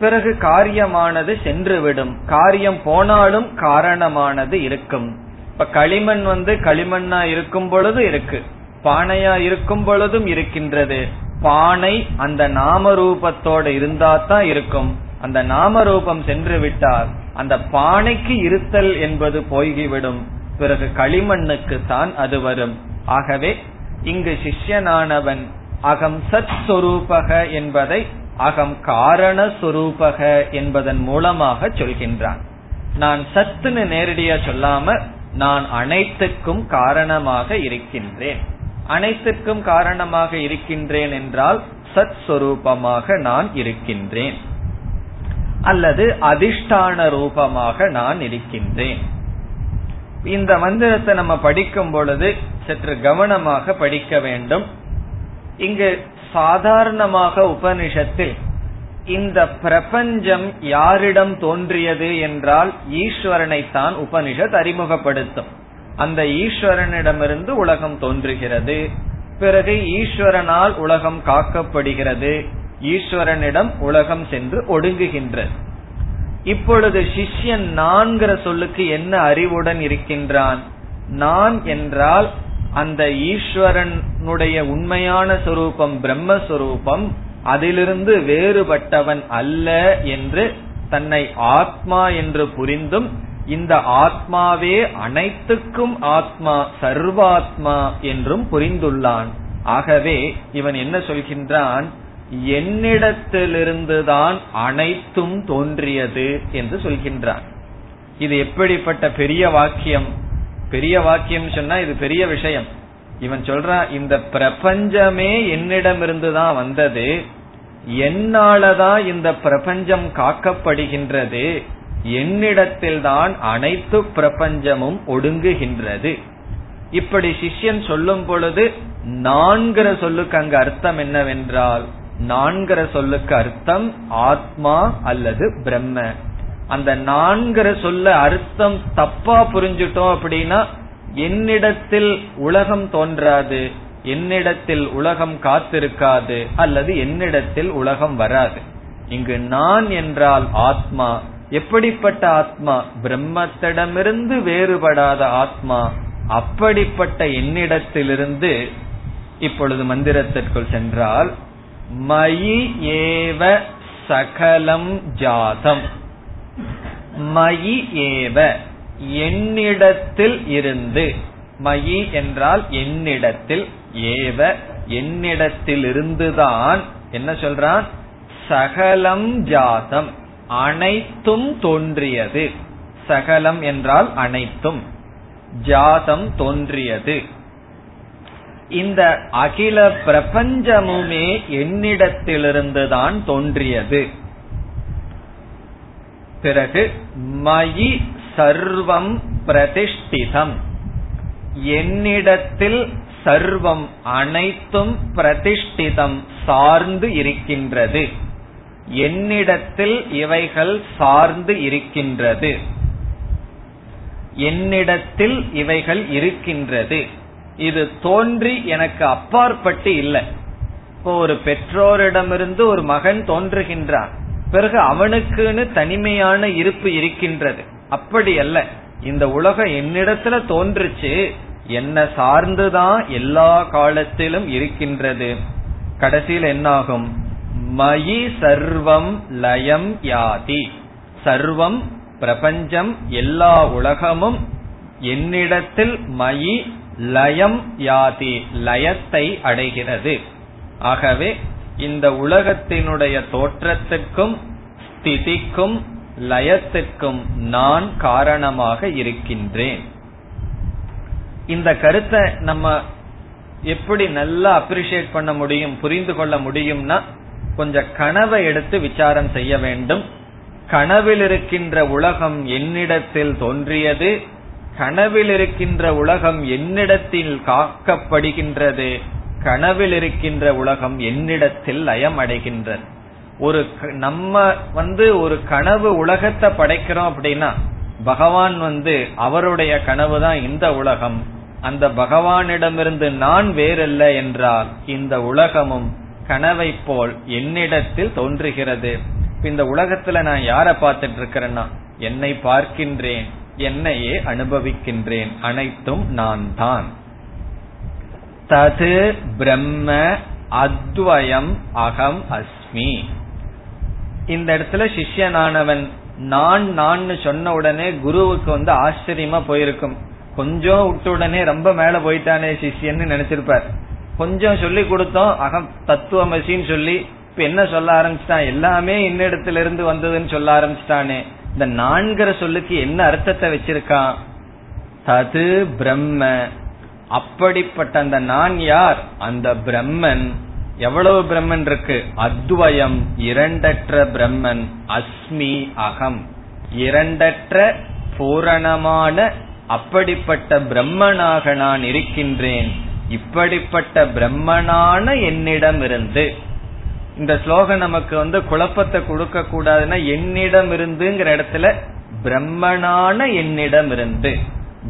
பிறகு காரியமானது சென்றுவிடும். காரியம் போனாலும் காரணமானது இருக்கும். இப்ப களிமண் வந்து களிமண்ணா இருக்கும் பொழுது இருக்கு. பானையா இருக்கும் பொழுதும் இருக்கின்றது. பானை அந்த நாம ரூபத்தோட இருந்தா தான் இருக்கும். அந்த நாம ரூபம் சென்று விட்டால் அந்த பானைக்கு இருத்தல் என்பது போய்விடும். பிறகு களிமண்ணுக்கு தான் அது வரும். ஆகவே இங்கு சிஷ்யனானவன் அகம் சத் சொரூபக என்பதை அகம் காரண சொரூபக என்பதன் மூலமாக சொல்கின்றான். நான் சத்துன்னு நேரடியா சொல்லாம நான் அனைத்துக்கும் காரணமாக இருக்கின்றேன். அனைத்துக்கும் காரணமாக இருக்கின்றேன் என்றால் சத் சொரூபமாக நான் இருக்கின்றேன். அல்லது அதிஷ்டான ரூபமாக நான் இருக்கின்றேன். இந்த மந்திரத்தை நம்ம படிக்கும் பொழுது சற்று கவனமாக படிக்க வேண்டும். இங்கு சாதாரணமாக உபனிஷத்தில் இந்த பிரபஞ்சம் யாரிடம் தோன்றியது என்றால் ஈஸ்வரனை தான் உபனிஷத் அறிமுகப்படுத்தும். அந்த ஈஸ்வரனிடமிருந்து உலகம் தோன்றுகிறது. பிறகு ஈஸ்வரனால் உலகம் காக்கப்படுகிறது. ஈஸ்வரனிடம் உலகம் சென்று ஒடுங்குகின்றது. இப்பொழுது சிஷ்யன் நான்கிற சொல்லுக்கு என்ன அறிவுடன் இருக்கின்றான்? நான் என்றால் அந்த ஈஸ்வரனுடைய உண்மையான சொரூபம் பிரம்மஸ்வரூபம் அதிலிருந்து வேறுபட்டவன் அல்ல என்று தன்னை ஆத்மா என்று புரிந்தும் இந்த ஆத்மாவே அனைத்துக்கும் ஆத்மா சர்வாத்மா என்றும் புரிந்துள்ளான். ஆகவே இவன் என்ன சொல்கின்றான்? என்னிடத்திலிருந்துதான் அனைத்தும் தோன்றியது என்று சொல்கின்றான் இது எப்படிப்பட்ட பெரிய வாக்கியம்? பெரிய வாக்கியம் சொன்னா இது பெரிய விஷயம். இவன் சொல்றான் இந்த பிரபஞ்சமே என்னிடமிருந்துதான் வந்தது. என்னாலதான் இந்த பிரபஞ்சம் காக்கப்படுகின்றது. என்னிடத்தில் தான் அனைத்து பிரபஞ்சமும் ஒடுங்குகின்றது. இப்படி சிஷ்யன் சொல்லும் பொழுது நான்கிற சொல்லுக்கு அங்கு அர்த்தம் என்னவென்றால் நான்கிற சொல்லுக்கு அர்த்தம் ஆத்மா அல்லது பிரம்ம. அந்த நான்கிற சொல்ல அர்த்தம் தப்பா புரிஞ்சுட்டோம் அப்படின்னா என்னிடத்தில் உலகம் தோன்றாது என்னிடத்தில் உலகம் காத்திருக்காது அல்லது என்னிடத்தில் உலகம் வராது. இங்கு நான் என்றால் ஆத்மா எப்படிப்பட்ட ஆத்மா? பிரம்மத்திடமிருந்து வேறுபடாத ஆத்மா அப்படிப்பட்ட என்னிடத்திலிருந்து இப்பொழுது மந்திரத்திற்குள் சென்றால் மயி ஏவ சகலம் ஜாதம். மயி ஏவ என்னிடத்தில் இருந்து மயி என்றால் என்னிடத்தில் ஏவ என்னிடத்தில் இருந்துதான் என்ன சொல்றான்? சகலம் ஜாதம் அனைத்தும் தோன்றியது. சகலம் என்றால் அனைத்தும். ஜாதம் தோன்றியது. இந்த அகில பிரபஞ்சமுமே என்னிடத்திலிருந்துதான் தோன்றியது. பிறகு மயி சர்வம் பிரதிஷ்டிதம். என்னிடத்தில் சர்வம் அனைத்தும் பிரதிஷ்டிதம் சார்ந்து இருக்கின்றது. என்னிடத்தில் இவைகள் சார்ந்து இருக்கின்றது. என்னிடத்தில் இவைகள் இருக்கின்றது. இது தோன்றி எனக்கு அப்பாற்பட்டு இல்லை. இப்போ ஒரு பெற்றோரிடமிருந்து ஒரு மகன் தோன்றுகின்றான். பிறகு அவனுக்குன்னு தனிமையான இருப்பு இருக்கின்றது. அப்படி அல்ல. இந்த உலகம் என்னிடத்துல தோன்றுச்சு. என்ன சார்ந்துதான் எல்லா காலத்திலும் இருக்கின்றது. கடைசியில் என்னாகும்? மயி சர்வம் லயம் யாதி. சர்வம் பிரபஞ்சம் எல்லா உலகமும் என்னிடத்தில் மயி லயம் யாதி லயத்தை அடைகிறது. ஆகவே இந்த உலகத்தினுடைய தோற்றத்துக்கும் ஸ்திதிக்கும் லயத்துக்கும் நான் காரணமாக இருக்கின்றேன். இந்த கருத்தை நம்ம எப்படி நல்லா அப்ரிசியேட் பண்ண முடியும் புரிந்து கொள்ள முடியும்னா கொஞ்சம் கனவை எடுத்து விசாரம் செய்ய வேண்டும். கனவில் இருக்கின்ற உலகம் என்னிடத்தில் தோன்றியது கனவில் இருக்கின்ற உலகம் என்னிடத்தில் காக்கப்படுகின்றது. கனவில் இருக்கின்ற உலகம் என்னிடத்தில் லயம் அடைகின்றது ஒரு நம்ம வந்து ஒரு கனவு உலகத்தை படைக்கிறோம் அப்படின்னா பகவான் வந்து அவருடைய கனவு தான் இந்த உலகம். அந்த பகவானிடமிருந்து நான் வேறல்ல என்றால் இந்த உலகமும் கனவை போல் என்னிடத்தில் தோன்றுகிறது. இந்த உலகத்துல நான் யார பார்த்துட்டு இருக்கிறேன்னா என்னை பார்க்கின்றேன். என்னையே அனுபவிக்கின்றேன் அனைத்தும் நான் தான் தது பிரம்ம அத்வயம் அகம் அஸ்மி. இந்த இடத்துல சிஷ்யனானவன் நான் நான் சொன்ன உடனே குருவுக்கு வந்து ஆச்சரியமா போயிருக்கும். கொஞ்சம் விட்ட உடனே ரொம்ப மேல போயிட்டானே சிஷ்யன்னு நினைச்சிருப்பார். கொஞ்சம் சொல்லி கொடுத்தோம் அகம் தத்துவமசின்னு சொல்லி இப்ப என்ன சொல்ல ஆரம்பிச்சிட்டான்? எல்லாமே இன்னிடத்துல இருந்து வந்ததுன்னு சொல்ல ஆரம்பிச்சிட்டானே. இந்த நான்கிற சொல்லுக்கு என்ன அர்த்தத்தை வச்சிருக்கான்? தது பிரம்ம. அப்படிப்பட்ட அந்த நான் யார்? அந்த பிரம்மன். எவ்வளவு பிரம்மன் இருக்கு? அத்வயம் இரண்டற்ற பிரம்மன். அஸ்மி அகம். இரண்டற்ற பூரணமான அப்படிப்பட்ட பிரம்மனாக நான் இருக்கின்றேன். இப்படிப்பட்ட பிரம்மனான என்னிடம் இருந்து இந்த ஸ்லோகம் நமக்கு வந்து குழப்பத்தை கொடுக்க கூடாதுன்னா என்னிடம் இருந்துங்கிற இடத்துல பிரம்மனான என்னிடம் இருந்து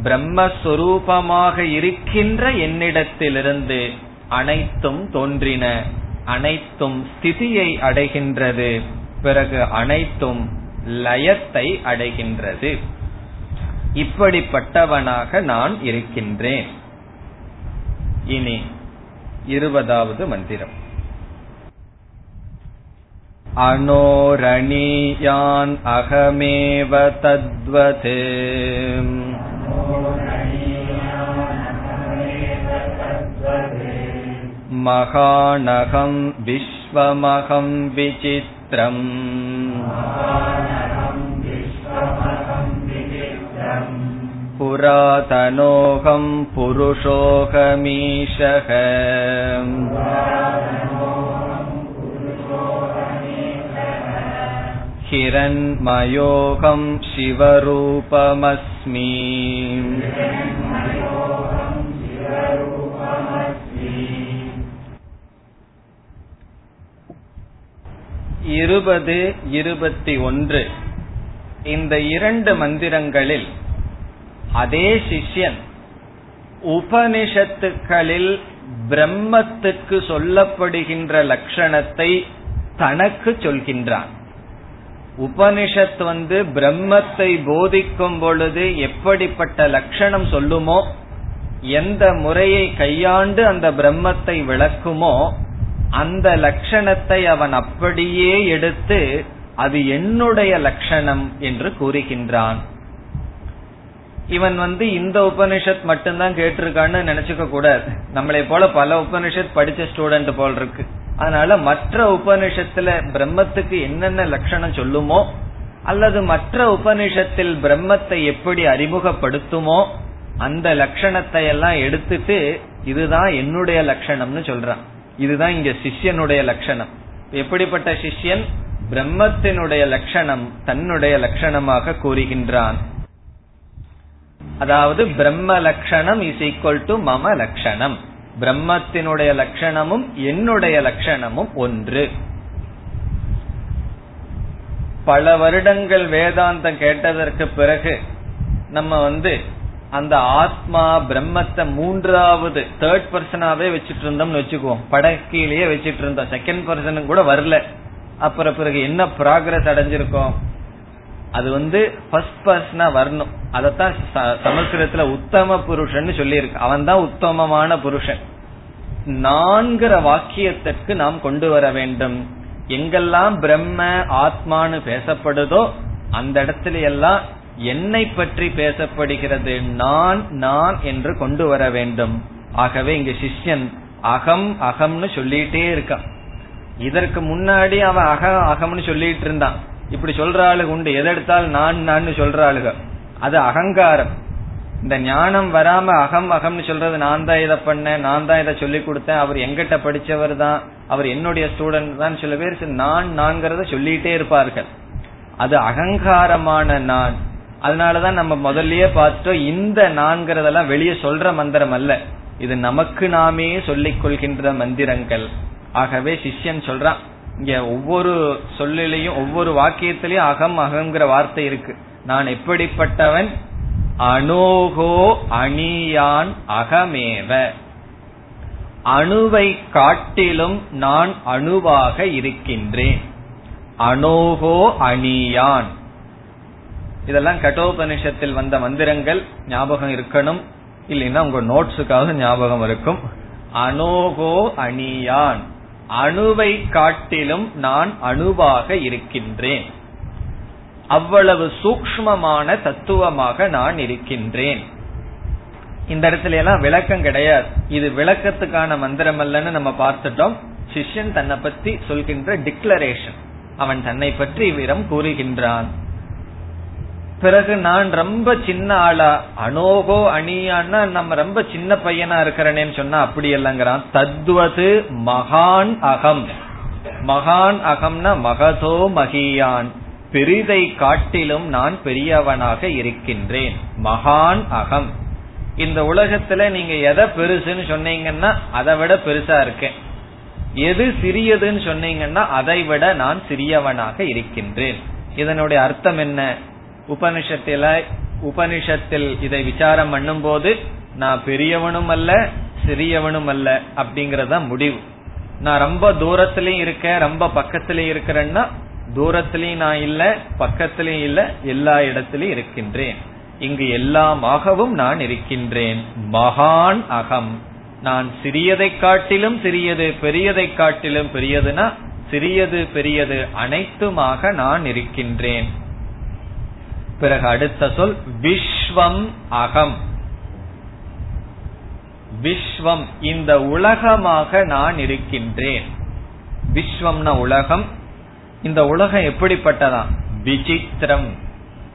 பிரம்மஸ்வரூபமாக இருக்கின்ற என்னிடத்திலிருந்து அனைத்தும் தோன்றின அனைத்தும் ஸ்திதியை அடைகின்றது பிறகு அனைத்தும் லயத்தை அடைகின்றது. இப்படிப்பட்டவனாக நான் இருக்கின்றேன். இனி இருபதாவது மந்திரம். अनोरणीयान् अहमेव तद्वत् महानहं विश्वमहं विचित्रम् पुरातनोऽहं पुरुषोऽहमीशः हिरण्मयोऽहं शिवरूपमस्मि இருபது இருபத்தி ஒன்று இந்த இரண்டு மந்திரங்களில் அதே சிஷ்யன் உபனிஷத்துக்களில் பிரம்மத்துக்கு சொல்லப்படுகின்ற லட்சணத்தை தனக்கு சொல்கின்றான் உபனிஷத் வந்து பிரம்மத்தை போதிக்கும் பொழுது எப்படிப்பட்ட லட்சணம் சொல்லுமோ எந்த முறையை கையாண்டு அந்த பிரம்மத்தை விளக்குமோ அந்த லட்சணத்தை அவன் அப்படியே எடுத்து அது என்னுடைய லட்சணம் என்று கூறுகின்றான். இவன் வந்து இந்த உபனிஷத் மட்டும்தான் கேட்டிருக்கான்னு நினைச்சுக்க கூடாது நம்மளை போல பல உபனிஷத் படிச்ச ஸ்டூடெண்ட் போல் இருக்கு. அதனால மற்ற உபனிஷத்துல பிரம்மத்துக்கு என்னென்ன லட்சணம் சொல்லுமோ அல்லது மற்ற உபனிஷத்தில் பிரம்மத்தை எப்படி அறிமுகப்படுத்துமோ அந்த லட்சணத்தை எல்லாம் எடுத்துட்டு இதுதான் என்னுடைய லட்சணம்னு சொல்றான். இதுதான் இங்க சிஷ்யனுடைய லட்சணம். எப்படிப்பட்ட சிஷ்யன்? பிரம்மத்தினுடைய லட்சணம் தன்னுடைய லட்சணமாக கூறுகின்றான். அதாவது பிரம்ம லட்சணம் இஸ் ஈக்வல் டு மம லட்சணம். பிரம்மத்தினுடைய லட்சணமும் என்னுடைய லட்சணமும் ஒன்று. பல வருடங்கள் வேதாந்தம் கேட்டதற்கு பிறகு நம்ம வந்து அந்த ஆத்மா பிரம்மத்தை மூன்றாவது தேர்ட் பர்சனாவே வச்சிட்டு இருந்தோம்னு வச்சுக்குவோம். படக்கையிலேயே வச்சிட்டு இருந்தோம் செகண்ட் பர்சனும் கூட வரல. அப்புறம் பிறகு என்ன ப்ராக்ரஸ் அடைஞ்சிருக்கோம்? அது வந்து ஃபர்ஸ்ட் பர்சனா வரணும். அதத்தான் சமஸ்கிருதத்துல உத்தம புருஷன் சொல்லியிருக்கு. அவன் தான் உத்தமமான புருஷன். நான்கிற வாக்கியத்திற்கு நாம் கொண்டு வர வேண்டும். எங்கெல்லாம் பிரம்ம ஆத்மானு பேசப்படுதோ அந்த இடத்துல எல்லாம் என்னை பற்றி பேசப்படுகிறது நான் நான் என்று கொண்டு வர வேண்டும். ஆகவே இங்க சிஷ்யன் அகம் அகம்னு சொல்லிட்டே இருக்கான். இதற்கு முன்னாடி அவன் அக அகம்னு சொல்லிட்டு இருந்தான். இப்படி சொல்ற ஆளுக உண்டு. எதெடுத்தாலும் நான் நான் சொல்ற ஆளுக. அது அகங்காரம். இந்த ஞானம் வராம அகம் அகம்னு சொல்றது நான் தான் இதை பண்ணேன் நான் தான் இதை சொல்லி கொடுத்தேன் அவர் எங்கிட்ட படிச்சவர் தான் அவர் என்னுடைய ஸ்டூடெண்ட் தான். சில பேர் நான் நான்கிறத சொல்லிட்டே இருப்பார்கள். அது அகங்காரமான நான். அதனாலதான் நம்ம முதல்லயே பார்த்துட்டோம் இந்த நான்கிறதெல்லாம் வெளியே சொல்ற மந்திரம் அல்ல. இது நமக்கு நாமே சொல்லிக் கொள்கின்ற மந்திரங்கள். ஆகவே சிஷ்யன் சொல்றான் இங்க ஒவ்வொரு சொல்லிலையும் ஒவ்வொரு வாக்கியத்திலையும் அகம் அகங்கிற வார்த்தை இருக்கு. நான் எப்படிப்பட்டவன்? அனோகோ அணியான் அகமேவ. அணுவை காட்டிலும் நான் அணுவாக இருக்கின்றேன். அனோகோ அணியான். இதெல்லாம் கட்டோபனிஷத்தில் வந்த மந்திரங்கள். ஞாபகம் இருக்கணும். இல்லைன்னா உங்க நோட்ஸுக்காக ஞாபகம் இருக்கும். அனோகோ அணியான். அணுவை காட்டிலும் நான் அணுவாக இருக்கின்றேன். அவ்வளவு சூக்மமான தத்துவமாக நான் இருக்கின்றேன். இந்த இடத்துல எல்லாம் விளக்கம் கிடையாது. இது விளக்கத்துக்கான மந்திரம் அல்லன்னு நம்ம பார்த்துட்டோம். சிஷ்யன் தன்னை பத்தி சொல்கின்ற டிக்ளரேஷன் அவன் தன்னை பற்றி விரம் கூறுகின்றான். பிறகு நான் ரொம்ப சின்ன ஆளா அனோகோ அணியான்னா நம்ம ரொம்ப சின்ன பையனா இருக்கிறனேன்னு சொன்னா அப்படி இல்லைங்கிறான். தத்வது மகான் அகம். மகான் அகம்னா மகதோ மகியான். பெரிதை காட்டிலும் நான் பெரியவனாக இருக்கின்றேன். மகான் அகம். இந்த உலகத்துல நீங்க எதை பெருசுன்னு சொன்னீங்கன்னா அதை விட பெருசா இருக்கேன். எது சிறியதுன்னு சொன்னீங்கன்னா அதை விட நான் சிறியவனாக இருக்கின்றேன். இதனுடைய அர்த்தம் என்ன? உபனிஷத்தில உபனிஷத்தில் இதை விசாரம் பண்ணும் போது நான் பெரியவனும் அல்ல சிறியவனும் அல்ல அப்படிங்கறத முடிவு. நான் ரொம்ப தூரத்திலயும் இருக்கேன் ரொம்ப பக்கத்திலயும் இருக்கிறேன்னா தூரத்திலயும் நான் இல்ல பக்கத்திலயும் இல்ல எல்லா இடத்திலயும் இருக்கின்றேன். இங்கு எல்லாமாகவும் நான் இருக்கின்றேன். மகான் அகம். நான் சிறியதை காட்டிலும் சிறியது பெரியதை காட்டிலும் பெரியதுனா சிறியது பெரியது அனைத்துமாக நான் இருக்கின்றேன். பிறகு அடுத்த சொல் விஸ்வம் அகம். விஸ்வம் இந்த உலகமாக நான் இருக்கின்றேன். விஸ்வம்னா உலகம். இந்த உலகம் எப்படிப்பட்டதா? விசித்திரம்.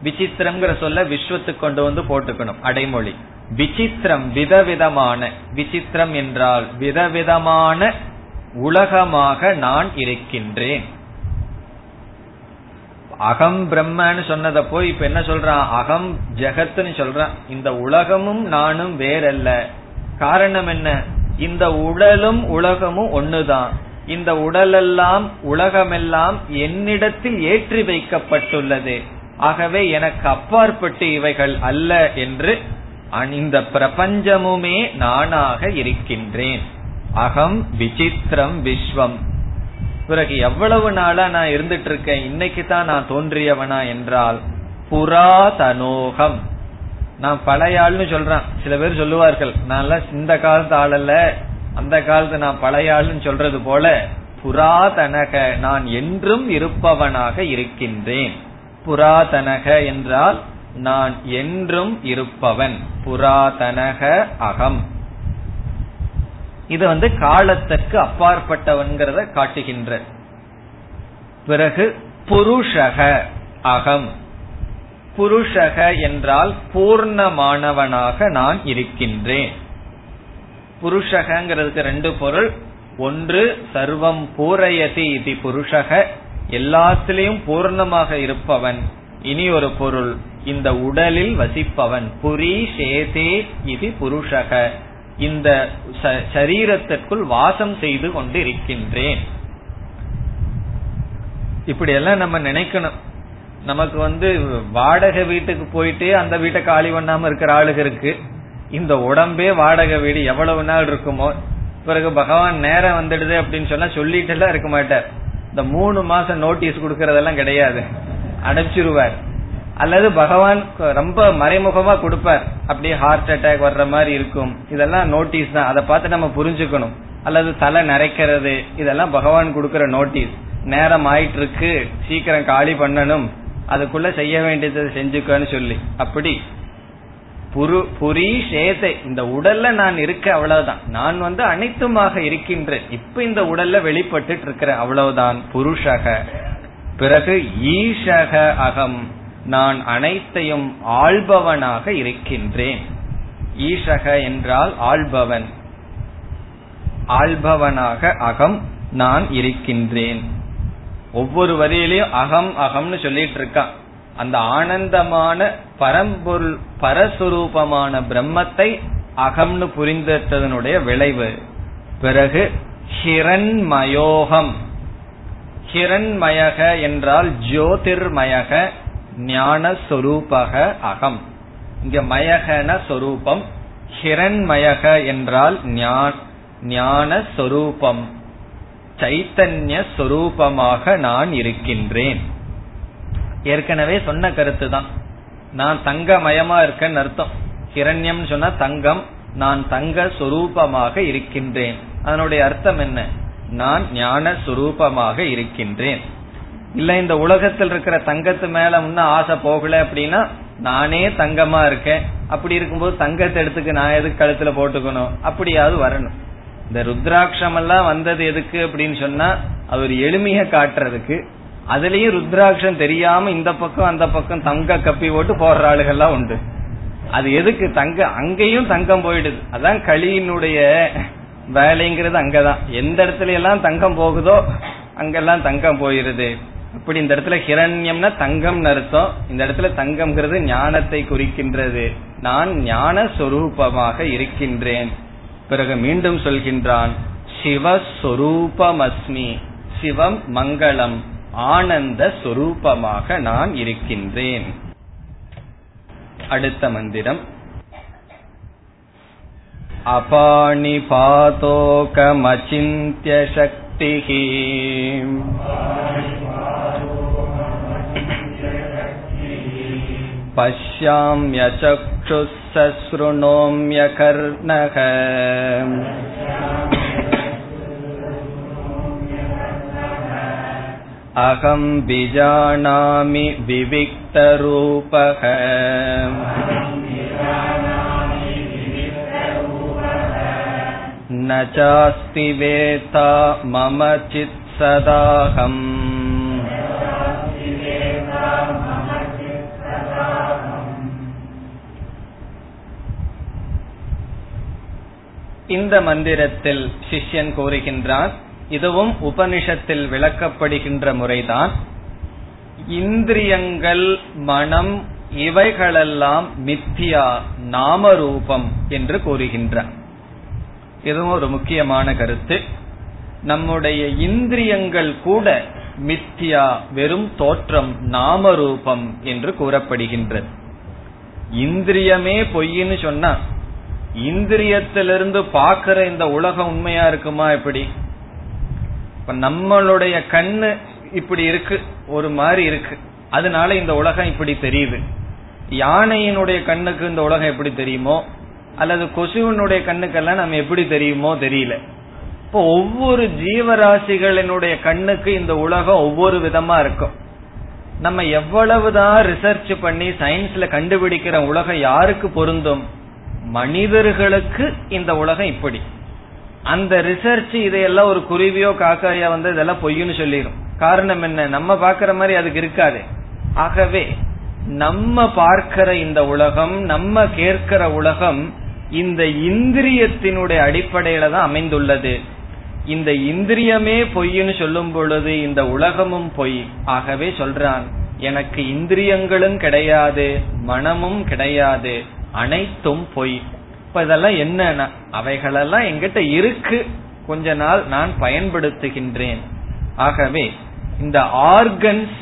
விசித்திரம்ங்கிற சொல்ல விஸ்வத்துக்கு கொண்டு வந்து போட்டுக்கணும் அடைமொழி. விசித்திரம் விதவிதமான விசித்திரம் என்றால் விதவிதமான உலகமாக நான் இருக்கின்றேன். அகம் பிரம்மன்னு சொன்னத போய் இப்ப என்ன சொல்றான்? அகம் ஜெகத்னு சொல்றான். இந்த உலகமும் நானும் வேறல்ல. காரணம் என்ன? இந்த உடலும் உலகமும் ஒண்ணுதான். இந்த உடலெல்லாம் உலகமெல்லாம் என்னிடத்தில் ஏற்றி வைக்கப்பட்டுள்ளது. ஆகவே எனக்கு அப்பாற்பட்டு இவைகள் அல்ல என்று இந்த பிரபஞ்சமுமே நானாக இருக்கின்றேன். அகம் விசித்திரம் விஸ்வம். பிறகு எவ்வளவு நாளா நான் இருந்துட்டு இருக்கேன் இன்னைக்கு தான் நான் தோன்றியவனா என்றால் புராதனோகம் நான் பழைய ஆள்னு சொல்றேன். சில பேர் சொல்லுவார்கள் நான் இந்த காலத்து ஆள் அல்ல அந்த காலத்து நான் பழைய ஆள்னு சொல்றது போல புராதனக நான் என்றும் இருப்பவனாக இருக்கின்றேன். புராதனக என்றால் நான் என்றும் இருப்பவன். புராதனக அகம். இது வந்து காலத்திற்கு அப்பாற்பட்டவன்கிறத காட்டுகின்ற. பிறகு புருஷக அகம். புருஷக என்றால் பூர்ணமானவனாக நான் இருக்கின்றேன். புருஷகங்கிறதுக்கு ரெண்டு பொருள். ஒன்று சர்வம் பூரையதி இது புருஷக. எல்லாத்திலையும் பூர்ணமாக இருப்பவன். இனி ஒரு பொருள். இந்த உடலில் வசிப்பவன். புரி சேதே இது புருஷக. இந்த சரீரத்திற்குள் வாசம் செய்து கொண்டு இருக்கின்றேன் இப்படி எல்லாம் நம்ம நினைக்கணும். நமக்கு வந்து வாடகை வீட்டுக்கு போயிட்டு அந்த வீட்டை காலி பண்ணாம இருக்கிற ஆளுக இருக்கு. இந்த உடம்பே வாடகை வீடு எவ்வளவு நாள் இருக்குமோ? பிறகு பகவான் நேரம் வந்துடுது அப்படின்னு சொன்னா சொல்லிட்டு எல்லாம் இருக்க மாட்டார். இந்த மூணு மாசம் நோட்டீஸ் கொடுக்கறதெல்லாம் கிடையாது. அடைச்சிருவார். அல்லது பகவான் ரொம்ப மறைமுகமா கொடுப்பார். அப்படியே ஹார்ட் அட்டாக் வர்ற மாதிரி இருக்கும். இதெல்லாம் நோட்டீஸ் தான். அதை பார்த்து நம்ம புரிஞ்சுக்கணும். அல்லது தலை நரைக்கிறது. இதெல்லாம் பகவான் கொடுக்கற நோட்டீஸ் நேரம் ஆயிட்டு இருக்கு சீக்கிரம் காலி பண்ணணும். அதுக்குள்ள செய்ய வேண்டியதை செஞ்சுக்கன்னு சொல்லி. அப்படி. புரு புரி சேதை இந்த உடல்ல நான் இருக்க அவ்வளவுதான். நான் வந்து அனைத்துமாக இருக்கின்றேன். இப்ப இந்த உடல்ல வெளிப்பட்டு இருக்கிற அவ்வளவுதான். புருஷக. பிறகு ஈஷக அகம். நான் அனைத்தையும் ஆள்பவனாக இருக்கின்றேன். ஈஷக என்றால் ஆள்பவன். ஆள்பவனாக அகம் நான் இருக்கின்றேன். ஒவ்வொரு வரியிலையும் அகம் அகம்னு சொல்லிட்டு இருக்கான் அந்த ஆனந்தமான பரம்பொருள் பரஸ்வரூபமான பிரம்மத்தை அகம்னு புரிந்ததனுடைய விளைவு. பிறகு ஹிரண்மயோகம். ஹிரண்மயக என்றால் ஜோதிர்மயக. ஞானஸ்வரூபக அகம். இங்க மயகன சொரூபம் ஹிரண்மயக என்றால் ஞான சொரூபம் சைத்தன்ய சொரூபமாக நான் இருக்கின்றேன். ஏற்கனவே சொன்ன கருத்து தான். நான் தங்கமயமா இருக்கேன்னு அர்த்தம். ஹிரண்யம் சொன்னா தங்கம் நான் தங்க சொரூபமாக இருக்கின்றேன். அதனுடைய அர்த்தம் என்ன? நான் ஞான சுரூபமாக இருக்கின்றேன். இல்ல இந்த உலகத்தில் இருக்கிற தங்கத்து மேல முன்ன ஆசை போகல அப்படின்னா நானே தங்கமா இருக்கேன். அப்படி இருக்கும்போது தங்கத்தை எடுத்துக்கு நான் எதுக்கு கழுத்துல போட்டுக்கணும்? அப்படியாவது வரணும். இந்த ருத்ராட்சம் எல்லாம் வந்தது எதுக்கு அப்படின்னு சொன்னா அது ஒரு எளிமைய காட்டுறதுக்கு. அதுலயும் ருத்ராட்சம் தெரியாம இந்த பக்கம் அந்த பக்கம் தங்க கப்பி போட்டு போடுற ஆளுகள்லாம் உண்டு. அது எதுக்கு? தங்க அங்கேயும் தங்கம் போயிடுது. அதான் களியினுடைய வேலைங்கிறது அங்கதான். எந்த இடத்துல எல்லாம் தங்கம் போகுதோ அங்கெல்லாம் தங்கம் போயிருது. அப்படி இந்த இடத்துல ஹிரண்யம்னா தங்கம் அர்த்தம். இந்த இடத்துல தங்கம்ங்கிறது ஞானத்தை குறிக்கின்றது. நான் ஞான சொரூபமாக இருக்கின்றேன். பிறகு மீண்டும் சொல்கின்றான் சிவஸ்வரூபமஸ்மி சிவம் மங்களம் ஆனந்த சொரூபமாக நான் இருக்கின்றேன். அடுத்த மந்திரம் அபாணிபாதோகமச்சிந்திய சக்திகி पश्याम्यचक्षुः सशृणोम्यकर्णः अहं विजानामि विविक्तरूपः न चास्ति वेता मम चित्सदाहम् இந்த மந்திரத்தில் சிஷ்யன் கூறுகின்றார் இதுவும் உபனிஷத்தில் விளக்கப்படுகின்ற முறைதான். இந்திரியங்கள் மனம் இவைகளெல்லாம் மித்தியா நாமரூபம் என்று கூறுகின்றார் இதுவும் ஒரு முக்கியமான கருத்து. நம்முடைய இந்திரியங்கள் கூட மித்தியா வெறும் தோற்றம் நாமரூபம் என்று கூறப்படுகின்றது. இந்திரியமே பொய்ன்னு சொன்னா இந்திரியத்திலிருந்து பாக்குற இந்த உலகம் உண்மையா இருக்குமா எப்படி? இப்ப நம்மளுடைய கண்ணு இப்படி இருக்கு ஒரு மாதிரி இருக்கு. அதனால இந்த உலகம் இப்படி தெரியுது. யானையினுடைய கண்ணுக்கு இந்த உலகம் எப்படி தெரியுமோ அல்லது கொசுவனுடைய கண்ணுக்கெல்லாம் நம்ம எப்படி தெரியுமோ தெரியல. இப்போ ஒவ்வொரு ஜீவராசிகளினுடைய கண்ணுக்கு இந்த உலகம் ஒவ்வொரு விதமா இருக்கும். நம்ம எவ்வளவுதான் ரிசர்ச் பண்ணி சயின்ஸ்ல கண்டுபிடிக்கிற உலகம் யாருக்கு பொருந்தும்? மனிதர்களுக்கு இந்த உலகம் இப்படி. அந்த ரிசர்ச் இதையெல்லாம் ஒரு குருவியோ காக்காயோ வந்து இதெல்லாம் பொய்ன்னு சொல்லிடும் காரணம் என்ன? நம்ம பாக்குற மாதிரி அதுக்கு இருக்காது. ஆகவே நம்ம பார்க்கிற இந்த உலகம் நம்ம கேட்கிற உலகம் இந்த இந்திரியத்தினுடைய அடிப்படையில தான் அமைந்துள்ளது. இந்த இந்திரியமே பொய்ன்னு சொல்லும் பொழுது இந்த உலகமும் பொய். ஆகவே சொல்றான் எனக்கு இந்திரியங்களும் கிடையாது மனமும் கிடையாது. அனைத்தும் பொய். இப்ப இதெல்லாம் என்னன்னா அவைகளெல்லாம் எங்கிட்ட இருக்கு. கொஞ்ச நாள் நான் பயன்படுத்துகின்றேன். ஆகவே இந்த ஆர்கன்ஸ்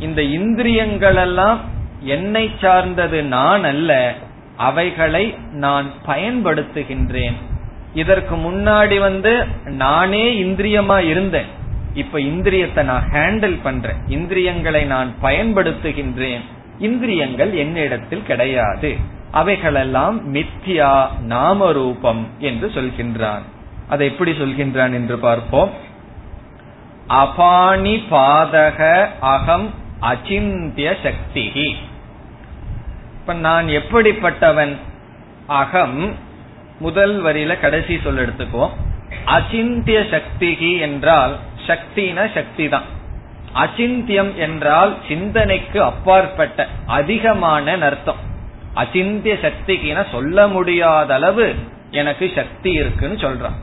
இந்த இந்திரியங்கள் எல்லாம் என்னை சார்ந்தது நான் அல்ல அவைகளை நான் பயன்படுத்துகின்றேன். இதற்கு முன்னாடி வந்து நானே இந்திரியமா இருந்தேன். இப்ப இந்திரியத்தை நான் ஹேண்டில் பண்றேன். இந்திரியங்களை நான் பயன்படுத்துகின்றேன். இந்திரியங்கள் என்னிடத்தில் கிடையாது. அவைகளெல்லாம் மித்யா நாம ரூபம் என்று சொல்கின்றான். அதை எப்படி சொல்கின்றான் என்று பார்ப்போம். அபானி பாதக அகம் அச்சிந்திய சக்தி இப்ப நான் எப்படிப்பட்டவன்? அகம் முதல் வரியில கடைசி சொல் எடுத்துக்குவோம். அச்சிந்திய சக்திகி என்றால் சக்தின சக்தி தான் அச்சிந்தியம் என்றால் சிந்தனைக்கு அப்பாற்பட்ட அதிகமான அர்த்தம். அச்சிந்திய சக்திக்குன சொல்ல முடியாத அளவு எனக்கு சக்தி இருக்குன்னு சொல்றான்.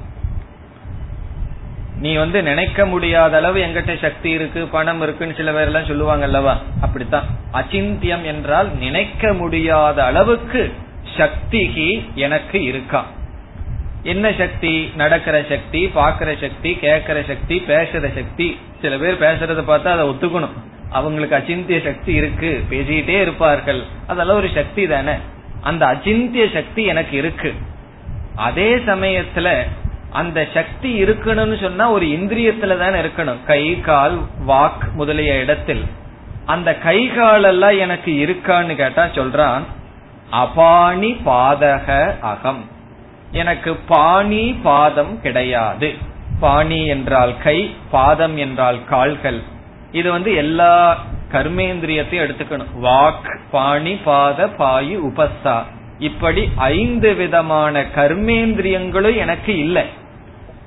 நீ வந்து நினைக்க முடியாத அளவு எங்கிட்ட சக்தி இருக்கு பணம் இருக்குன்னு சில பேர் எல்லாம் சொல்லுவாங்க அல்லவா? அப்படித்தான். அச்சிந்தியம் என்றால் நினைக்க முடியாத அளவுக்கு சக்திகி எனக்கு இருக்கா? என்ன சக்தி? நடக்கிற சக்தி பாக்குற சக்தி கேட்கிற சக்தி பேசுற சக்தி. சில பேர் பேசுறத பார்த்தா அதை ஒத்துக்கணும். அவங்களுக்கு அச்சிந்திய சக்தி இருக்கு பேசிக்கிட்டே இருப்பார்கள். அதெல்லாம் ஒரு சக்தி தானே. அந்த அச்சிந்திய சக்தி எனக்கு இருக்கு. அதே சமயத்துல அந்த சக்தி இருக்கணும்னு சொன்னா ஒரு இந்திரியத்துல தானே இருக்கணும். கை கால் வாக் முதலிய இடத்தில். அந்த கை கால் எல்லாம் எனக்கு இருக்கான்னு கேட்டா சொல்றான் அபாணி பாதக அகம். எனக்கு பாணி பாதம் கிடையாது. பாணி என்றால் கை பாதம் என்றால் கால்கள். இது வந்து எல்லா கர்மேந்திரியத்தையும் எடுத்துக்கணும். வாக் பாணி பாத பாயு உபஸ்தா. இப்படி ஐந்து விதமான கர்மேந்திரியங்களும் எனக்கு இல்லை.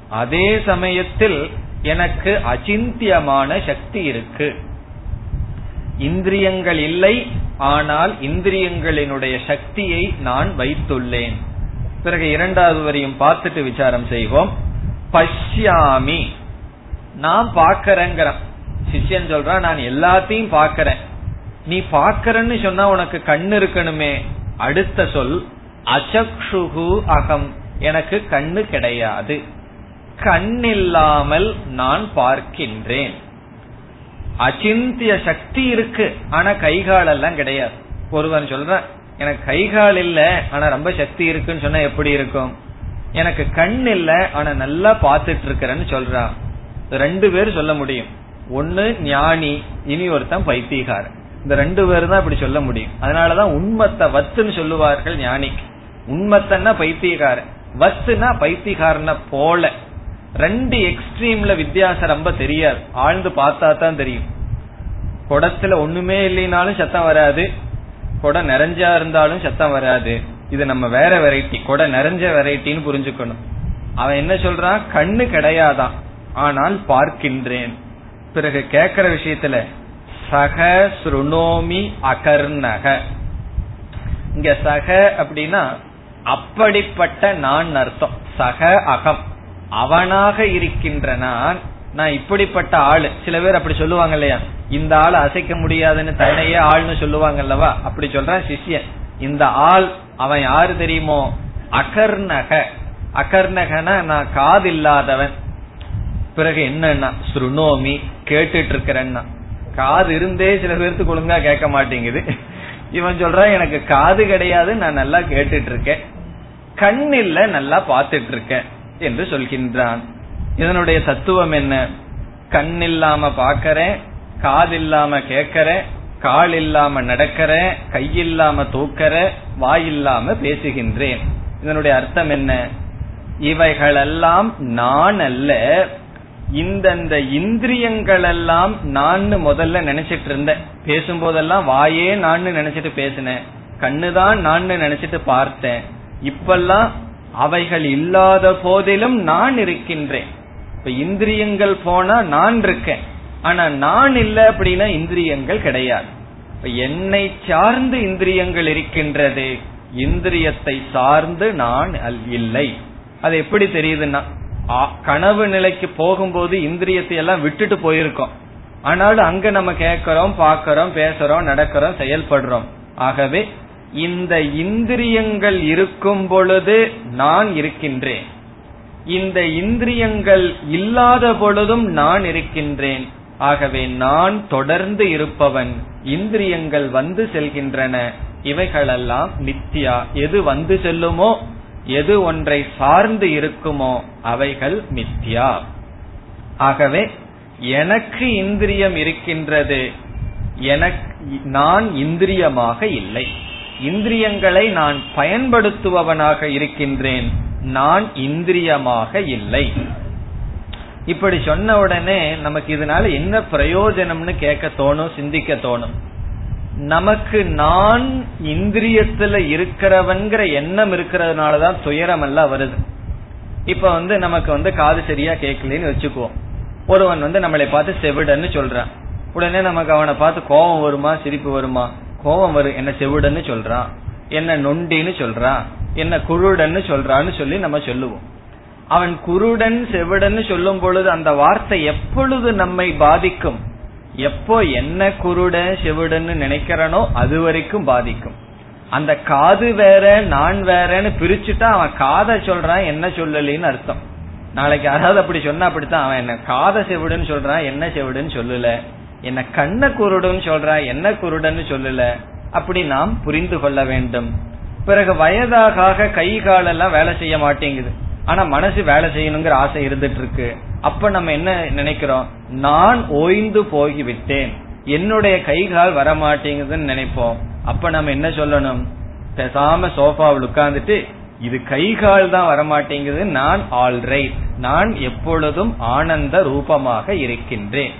அதே சமயத்தில் எனக்கு அச்சிந்தியமான சக்தி இருக்கு. இந்திரியங்கள் இல்லை ஆனால் இந்திரியங்களினுடைய சக்தியை நான் வைத்துள்ளேன். பிறகு இரண்டாவது வரையும் பார்த்துட்டு விசாரம் செய்வோம். பஷ்யாமி. நான் பார்க்கறேங்கிறேன். சிஷ்யன் சொல்றான் நான் எல்லாத்தையும் பாக்கிறேன் நீ பாக்கிறன்னு சொன்னா உனக்கு கண்ணு இருக்கணுமே. அடுத்த சொல் அசக்ஷுகு அகம். எனக்கு கண்ணு கிடையாது. கண் இல்லாமல் நான் பார்க்கின்றேன். அச்சிந்திய சக்தி இருக்கு ஆனா கைகால் எல்லாம் கிடையாது. ஒருவன் சொல்றான் எனக்கு கைகால் இல்ல ஆனா ரொம்ப சக்தி இருக்குன்னு சொன்னா எப்படி இருக்கும்? எனக்கு கண் இல்ல ஆனா நல்லா பாத்துட்டு இருக்கிறேன்னு சொல்றான் ரெண்டு பேர் சொல்ல முடியும். ஒன்னு ஞானி இனி ஒருத்தன் பைத்தியகாரன் இந்த ரெண்டு பேரும் தான் இப்படி சொல்ல முடியும். அதனாலதான் உண்மத்தை வத்துன்னு சொல்லுவார்கள் ஞானிக்கு. உண்மத்தன்னா பைத்தியகாரன் வத்துனா பைத்தியகாரனை போல. ரெண்டு எக்ஸ்ட்ரீம்ல வித்தியாசம் ரொம்ப தெரியாது. ஆழ்ந்து பார்த்தா தான் தெரியும். குடத்துல ஒண்ணுமே இல்லைனாலும் சத்தம் வராது. குடம் நிறைஞ்சா இருந்தாலும் சத்தம் வராது. இது நம்ம வேற வெரைட்டி கொடை நிறைஞ்ச வெரைட்டின்னு புரிஞ்சுக்கணும். அவன் என்ன சொல்றான்? கண்ணு கிடையாதான். ஆனால் பார்க்கின்றேன். பிறகு கேக்குற விஷயத்துல சக சுருணோமி அகர்ணக. இங்க சக அப்படின்னா அப்படிப்பட்ட நான் அர்த்தம். சக அகம். அவனாக இருக்கின்ற நான் நான் இப்படிப்பட்ட ஆளு. சில பேர் அப்படி சொல்லுவாங்க இல்லையா? இந்த ஆள் அசைக்க முடியாதுன்னு தன்னையே ஆள்னு சொல்லுவாங்க அல்லவா? அப்படி சொல்றான் சிஷ்யன். இந்த ஆள் அவன் யாரு தெரியுமோ? அகர்ணக. அகர்ணகனா நான் காது இல்லாதவன் பிறகு என்னன்னா சுருணோமி கேட்டுட்டு இருக்கிறேன்னா காது இருந்தே சில பேருக்கு ஒழுங்கா கேட்க மாட்டேங்குது. இவன் சொல்றான் எனக்கு காது கிடையாது நான் நல்லா கேட்டுட்டு இருக்கேன் கண் இல்ல நல்லா பாத்துட்டு இருக்கேன் என்று சொல்கின்றான். இதனுடைய தத்துவம் என்ன? கண் இல்லாம பாக்கறேன் காது இல்லாம கேக்கறேன் கால் இல்லாம நடக்கிறேன் கையில்லாம தூக்கற வாய் இல்லாம பேசுகின்றேன். இதனுடைய அர்த்தம் என்ன? இவைகளெல்லாம் நான் அல்ல இந்தந்த இந்திரியங்கள் எல்லாம் நான் முதல்ல நினைச்சிட்டு இருந்தேன் பேசும்போதெல்லாம் வாயே நான் நினைச்சிட்டு பேசினேன். கண்ணுதான் நான் நினைச்சிட்டு பார்த்தேன். இப்பெல்லாம் அவைகள் இல்லாத போதிலும் நான் இருக்கின்றேன். இப்ப இந்திரியங்கள் போனா நான் இருக்கேன். ஆனா நான் இல்ல அப்படின்னா இந்திரியங்கள் கிடையாது. என்னை சார்ந்து இந்திரியங்கள் இருக்கின்றது இந்திரியத்தை சார்ந்து நான் இல்லை. அது எப்படி தெரியுதுன்னா கனவு நிலைக்கு போகும்போது இந்திரியத்தை எல்லாம் விட்டுட்டு போயிருக்கோம். ஆனாலும் அங்க நம்ம கேட்கிறோம் பாக்கிறோம் பேசுறோம் நடக்கிறோம் செயல்படுறோம். ஆகவே இந்த இந்திரியங்கள் இருக்கும் பொழுது நான் இருக்கின்றேன். இந்த இந்திரியங்கள் இல்லாத பொழுதும் நான் இருக்கின்றேன். ஆகவே நான் தொடர்ந்து இருப்பவன் இந்திரியங்கள் வந்து செல்கின்றன இவைகளெல்லாம் நித்யா எது வந்து செல்லுமோ எது ஒன்றை சார்ந்து இருக்குமோ அவைகள் மித்யா. ஆகவே எனக்கு இந்திரியம் இருக்கின்றது. எனக்கு நான் இந்திரியமாக இல்லை. இந்திரியங்களை நான் பயன்படுத்துபவனாக இருக்கின்றேன். நான் இந்திரியமாக இல்லை. இப்படி சொன்ன உடனே நமக்கு இதனால என்ன பிரயோஜனம்னு கேட்க தோணும் சிந்திக்க தோணும். நமக்கு நான் இந்திரியத்துல இருக்கிறவன்கிற எண்ணம் இருக்கிறதுனாலதான் துயரம் எல்லாம் வருது. இப்ப வந்து நமக்கு வந்து காது சரியா கேட்கலன்னு வச்சுக்குவோம். ஒருவன் வந்து நம்மளை பார்த்து செவிடன்னு சொல்றான். உடனே நமக்கு அவனை பார்த்து கோபம் வருமா சிரிப்பு வருமா? கோபம் வரும் என்ன செவிடன்னு சொல்றான். என்ன நொண்டின்னு சொல்றான். என்ன குருடன்னு சொல்றான்னு சொல்லி நம்ம சொல்லுவோம். அவன் குருடன் செவிடன்னு சொல்லும் பொழுது அந்த வார்த்தை எப்பொழுது நம்மை பாதிக்கும்? எப்போ என்ன குருட செவிடன்னு நினைக்கிறனோ அது வரைக்கும் பாதிக்கும். அந்த காது வேற நான் வேறன்னு பிரிச்சுட்டா அவன் காதை சொல்றான் என்ன சொல்லலின்னு அர்த்தம். நாளைக்கு யாராவது அப்படி சொன்னா அப்படித்தான் அவன் என்ன காதை செவிடுன்னு சொல்றான் என்ன செவிடுன்னு சொல்லல. என்ன கண்ண குருடுன்னு சொல்றான் என்ன குருடன்னு சொல்லல. அப்படி நாம் புரிந்து கொள்ள வேண்டும். பிறகு வயதாக கை காலெல்லாம் வேலை செய்ய மாட்டேங்குது. ஆனா மனசு வேலை செய்யணுங்கிற ஆசை இருந்துட்டு இருக்கு அப்ப நம்ம என்ன நினைக்கிறோம்? நான் ஓய்ந்து போய்விட்டேன் என்னுடைய கை கால் வரமாட்டேங்குதுன்னு நினைப்போம். அப்ப நம்ம என்ன சொல்லணும்? பேசாம சோஃபாவில் உட்கார்ந்துட்டு இது கை கால் தான் வரமாட்டேங்குது நான் ஆல்ரைட் நான் எப்பொழுதும் ஆனந்த ரூபமாக இருக்கின்றேன்.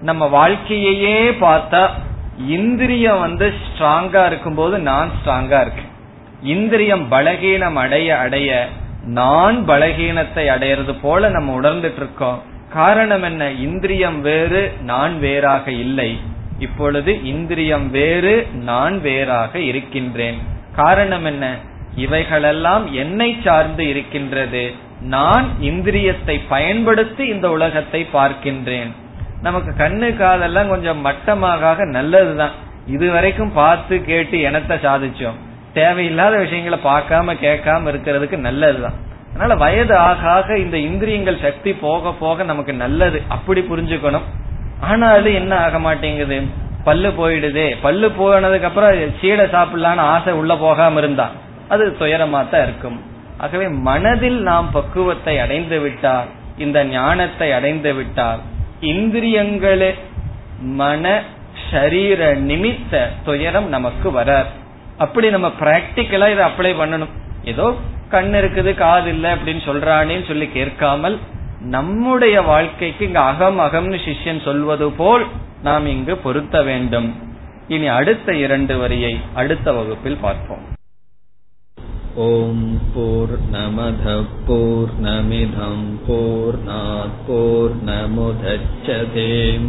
நம்ம வாழ்க்கையையே பார்த்தா இந்திரியம் வந்து ஸ்ட்ராங்கா இருக்கும்போது நான் ஸ்ட்ராங்கா இருக்கேன். இந்திரியம் பலகீனம் அடைய அடைய நான் பலகீனத்தை அடையிறது போல நம்ம உணர்ந்துட்டு இருக்கோம் காரணம் என்ன? இந்திரியம் வேறு நான் வேறாக இல்லை. இப்பொழுது இந்திரியம் வேறு நான் வேறாக இருக்கின்றேன். காரணம் என்ன? இவைகளெல்லாம் என்னை சார்ந்து இருக்கின்றது. நான் இந்திரியத்தை பயன்படுத்தி இந்த உலகத்தை பார்க்கின்றேன். நமக்கு கண்ணு காதெல்லாம் கொஞ்சம் மட்டமாக நல்லதுதான். இதுவரைக்கும் பார்த்து கேட்டு எனத்தை சாதிச்சோம். தேவையில்லாத விஷயங்களை பார்க்காம கேட்காம இருக்கிறதுக்கு நல்லதுதான். அதனால வயது ஆக ஆக இந்த இந்திரியங்கள் சக்தி போக போக நமக்கு நல்லது. அப்படி புரிஞ்சுக்கணும். ஆனாலும் என்ன ஆக மாட்டேங்குது? பல்லு போயிடுதே. பல்லு போனதுக்கு அப்புறம் சீடை சாப்பிடலான்னு ஆசை உள்ள போகாம இருந்தா அது துயரமா தான் இருக்கும். ஆகவே மனதில் நாம் பக்குவத்தை அடைந்து விட்டால் இந்த ஞானத்தை அடைந்து விட்டால் இந்திரியங்களே மன சரீர நிமித்த துயரம் நமக்கு வராது. அப்படி நம்ம பிராக்டிக்கலா இதை அப்ளை பண்ணணும். ஏதோ கண் இருக்குது காது இல்ல அப்படின்னு சொல்றானேன்னு சொல்லி கேட்காமல் நம்முடைய வாழ்க்கைக்கு இங்க அகம் அகம்னு சிஷ்யன் சொல்வது போல் நாம் இங்கு பொருத்த வேண்டும். இனி அடுத்த இரண்டு வரியை அடுத்த வகுப்பில் பார்ப்போம். ஓம் போர் நமத போர் நமிதம் போர் போர் நமுதச்சதேம்.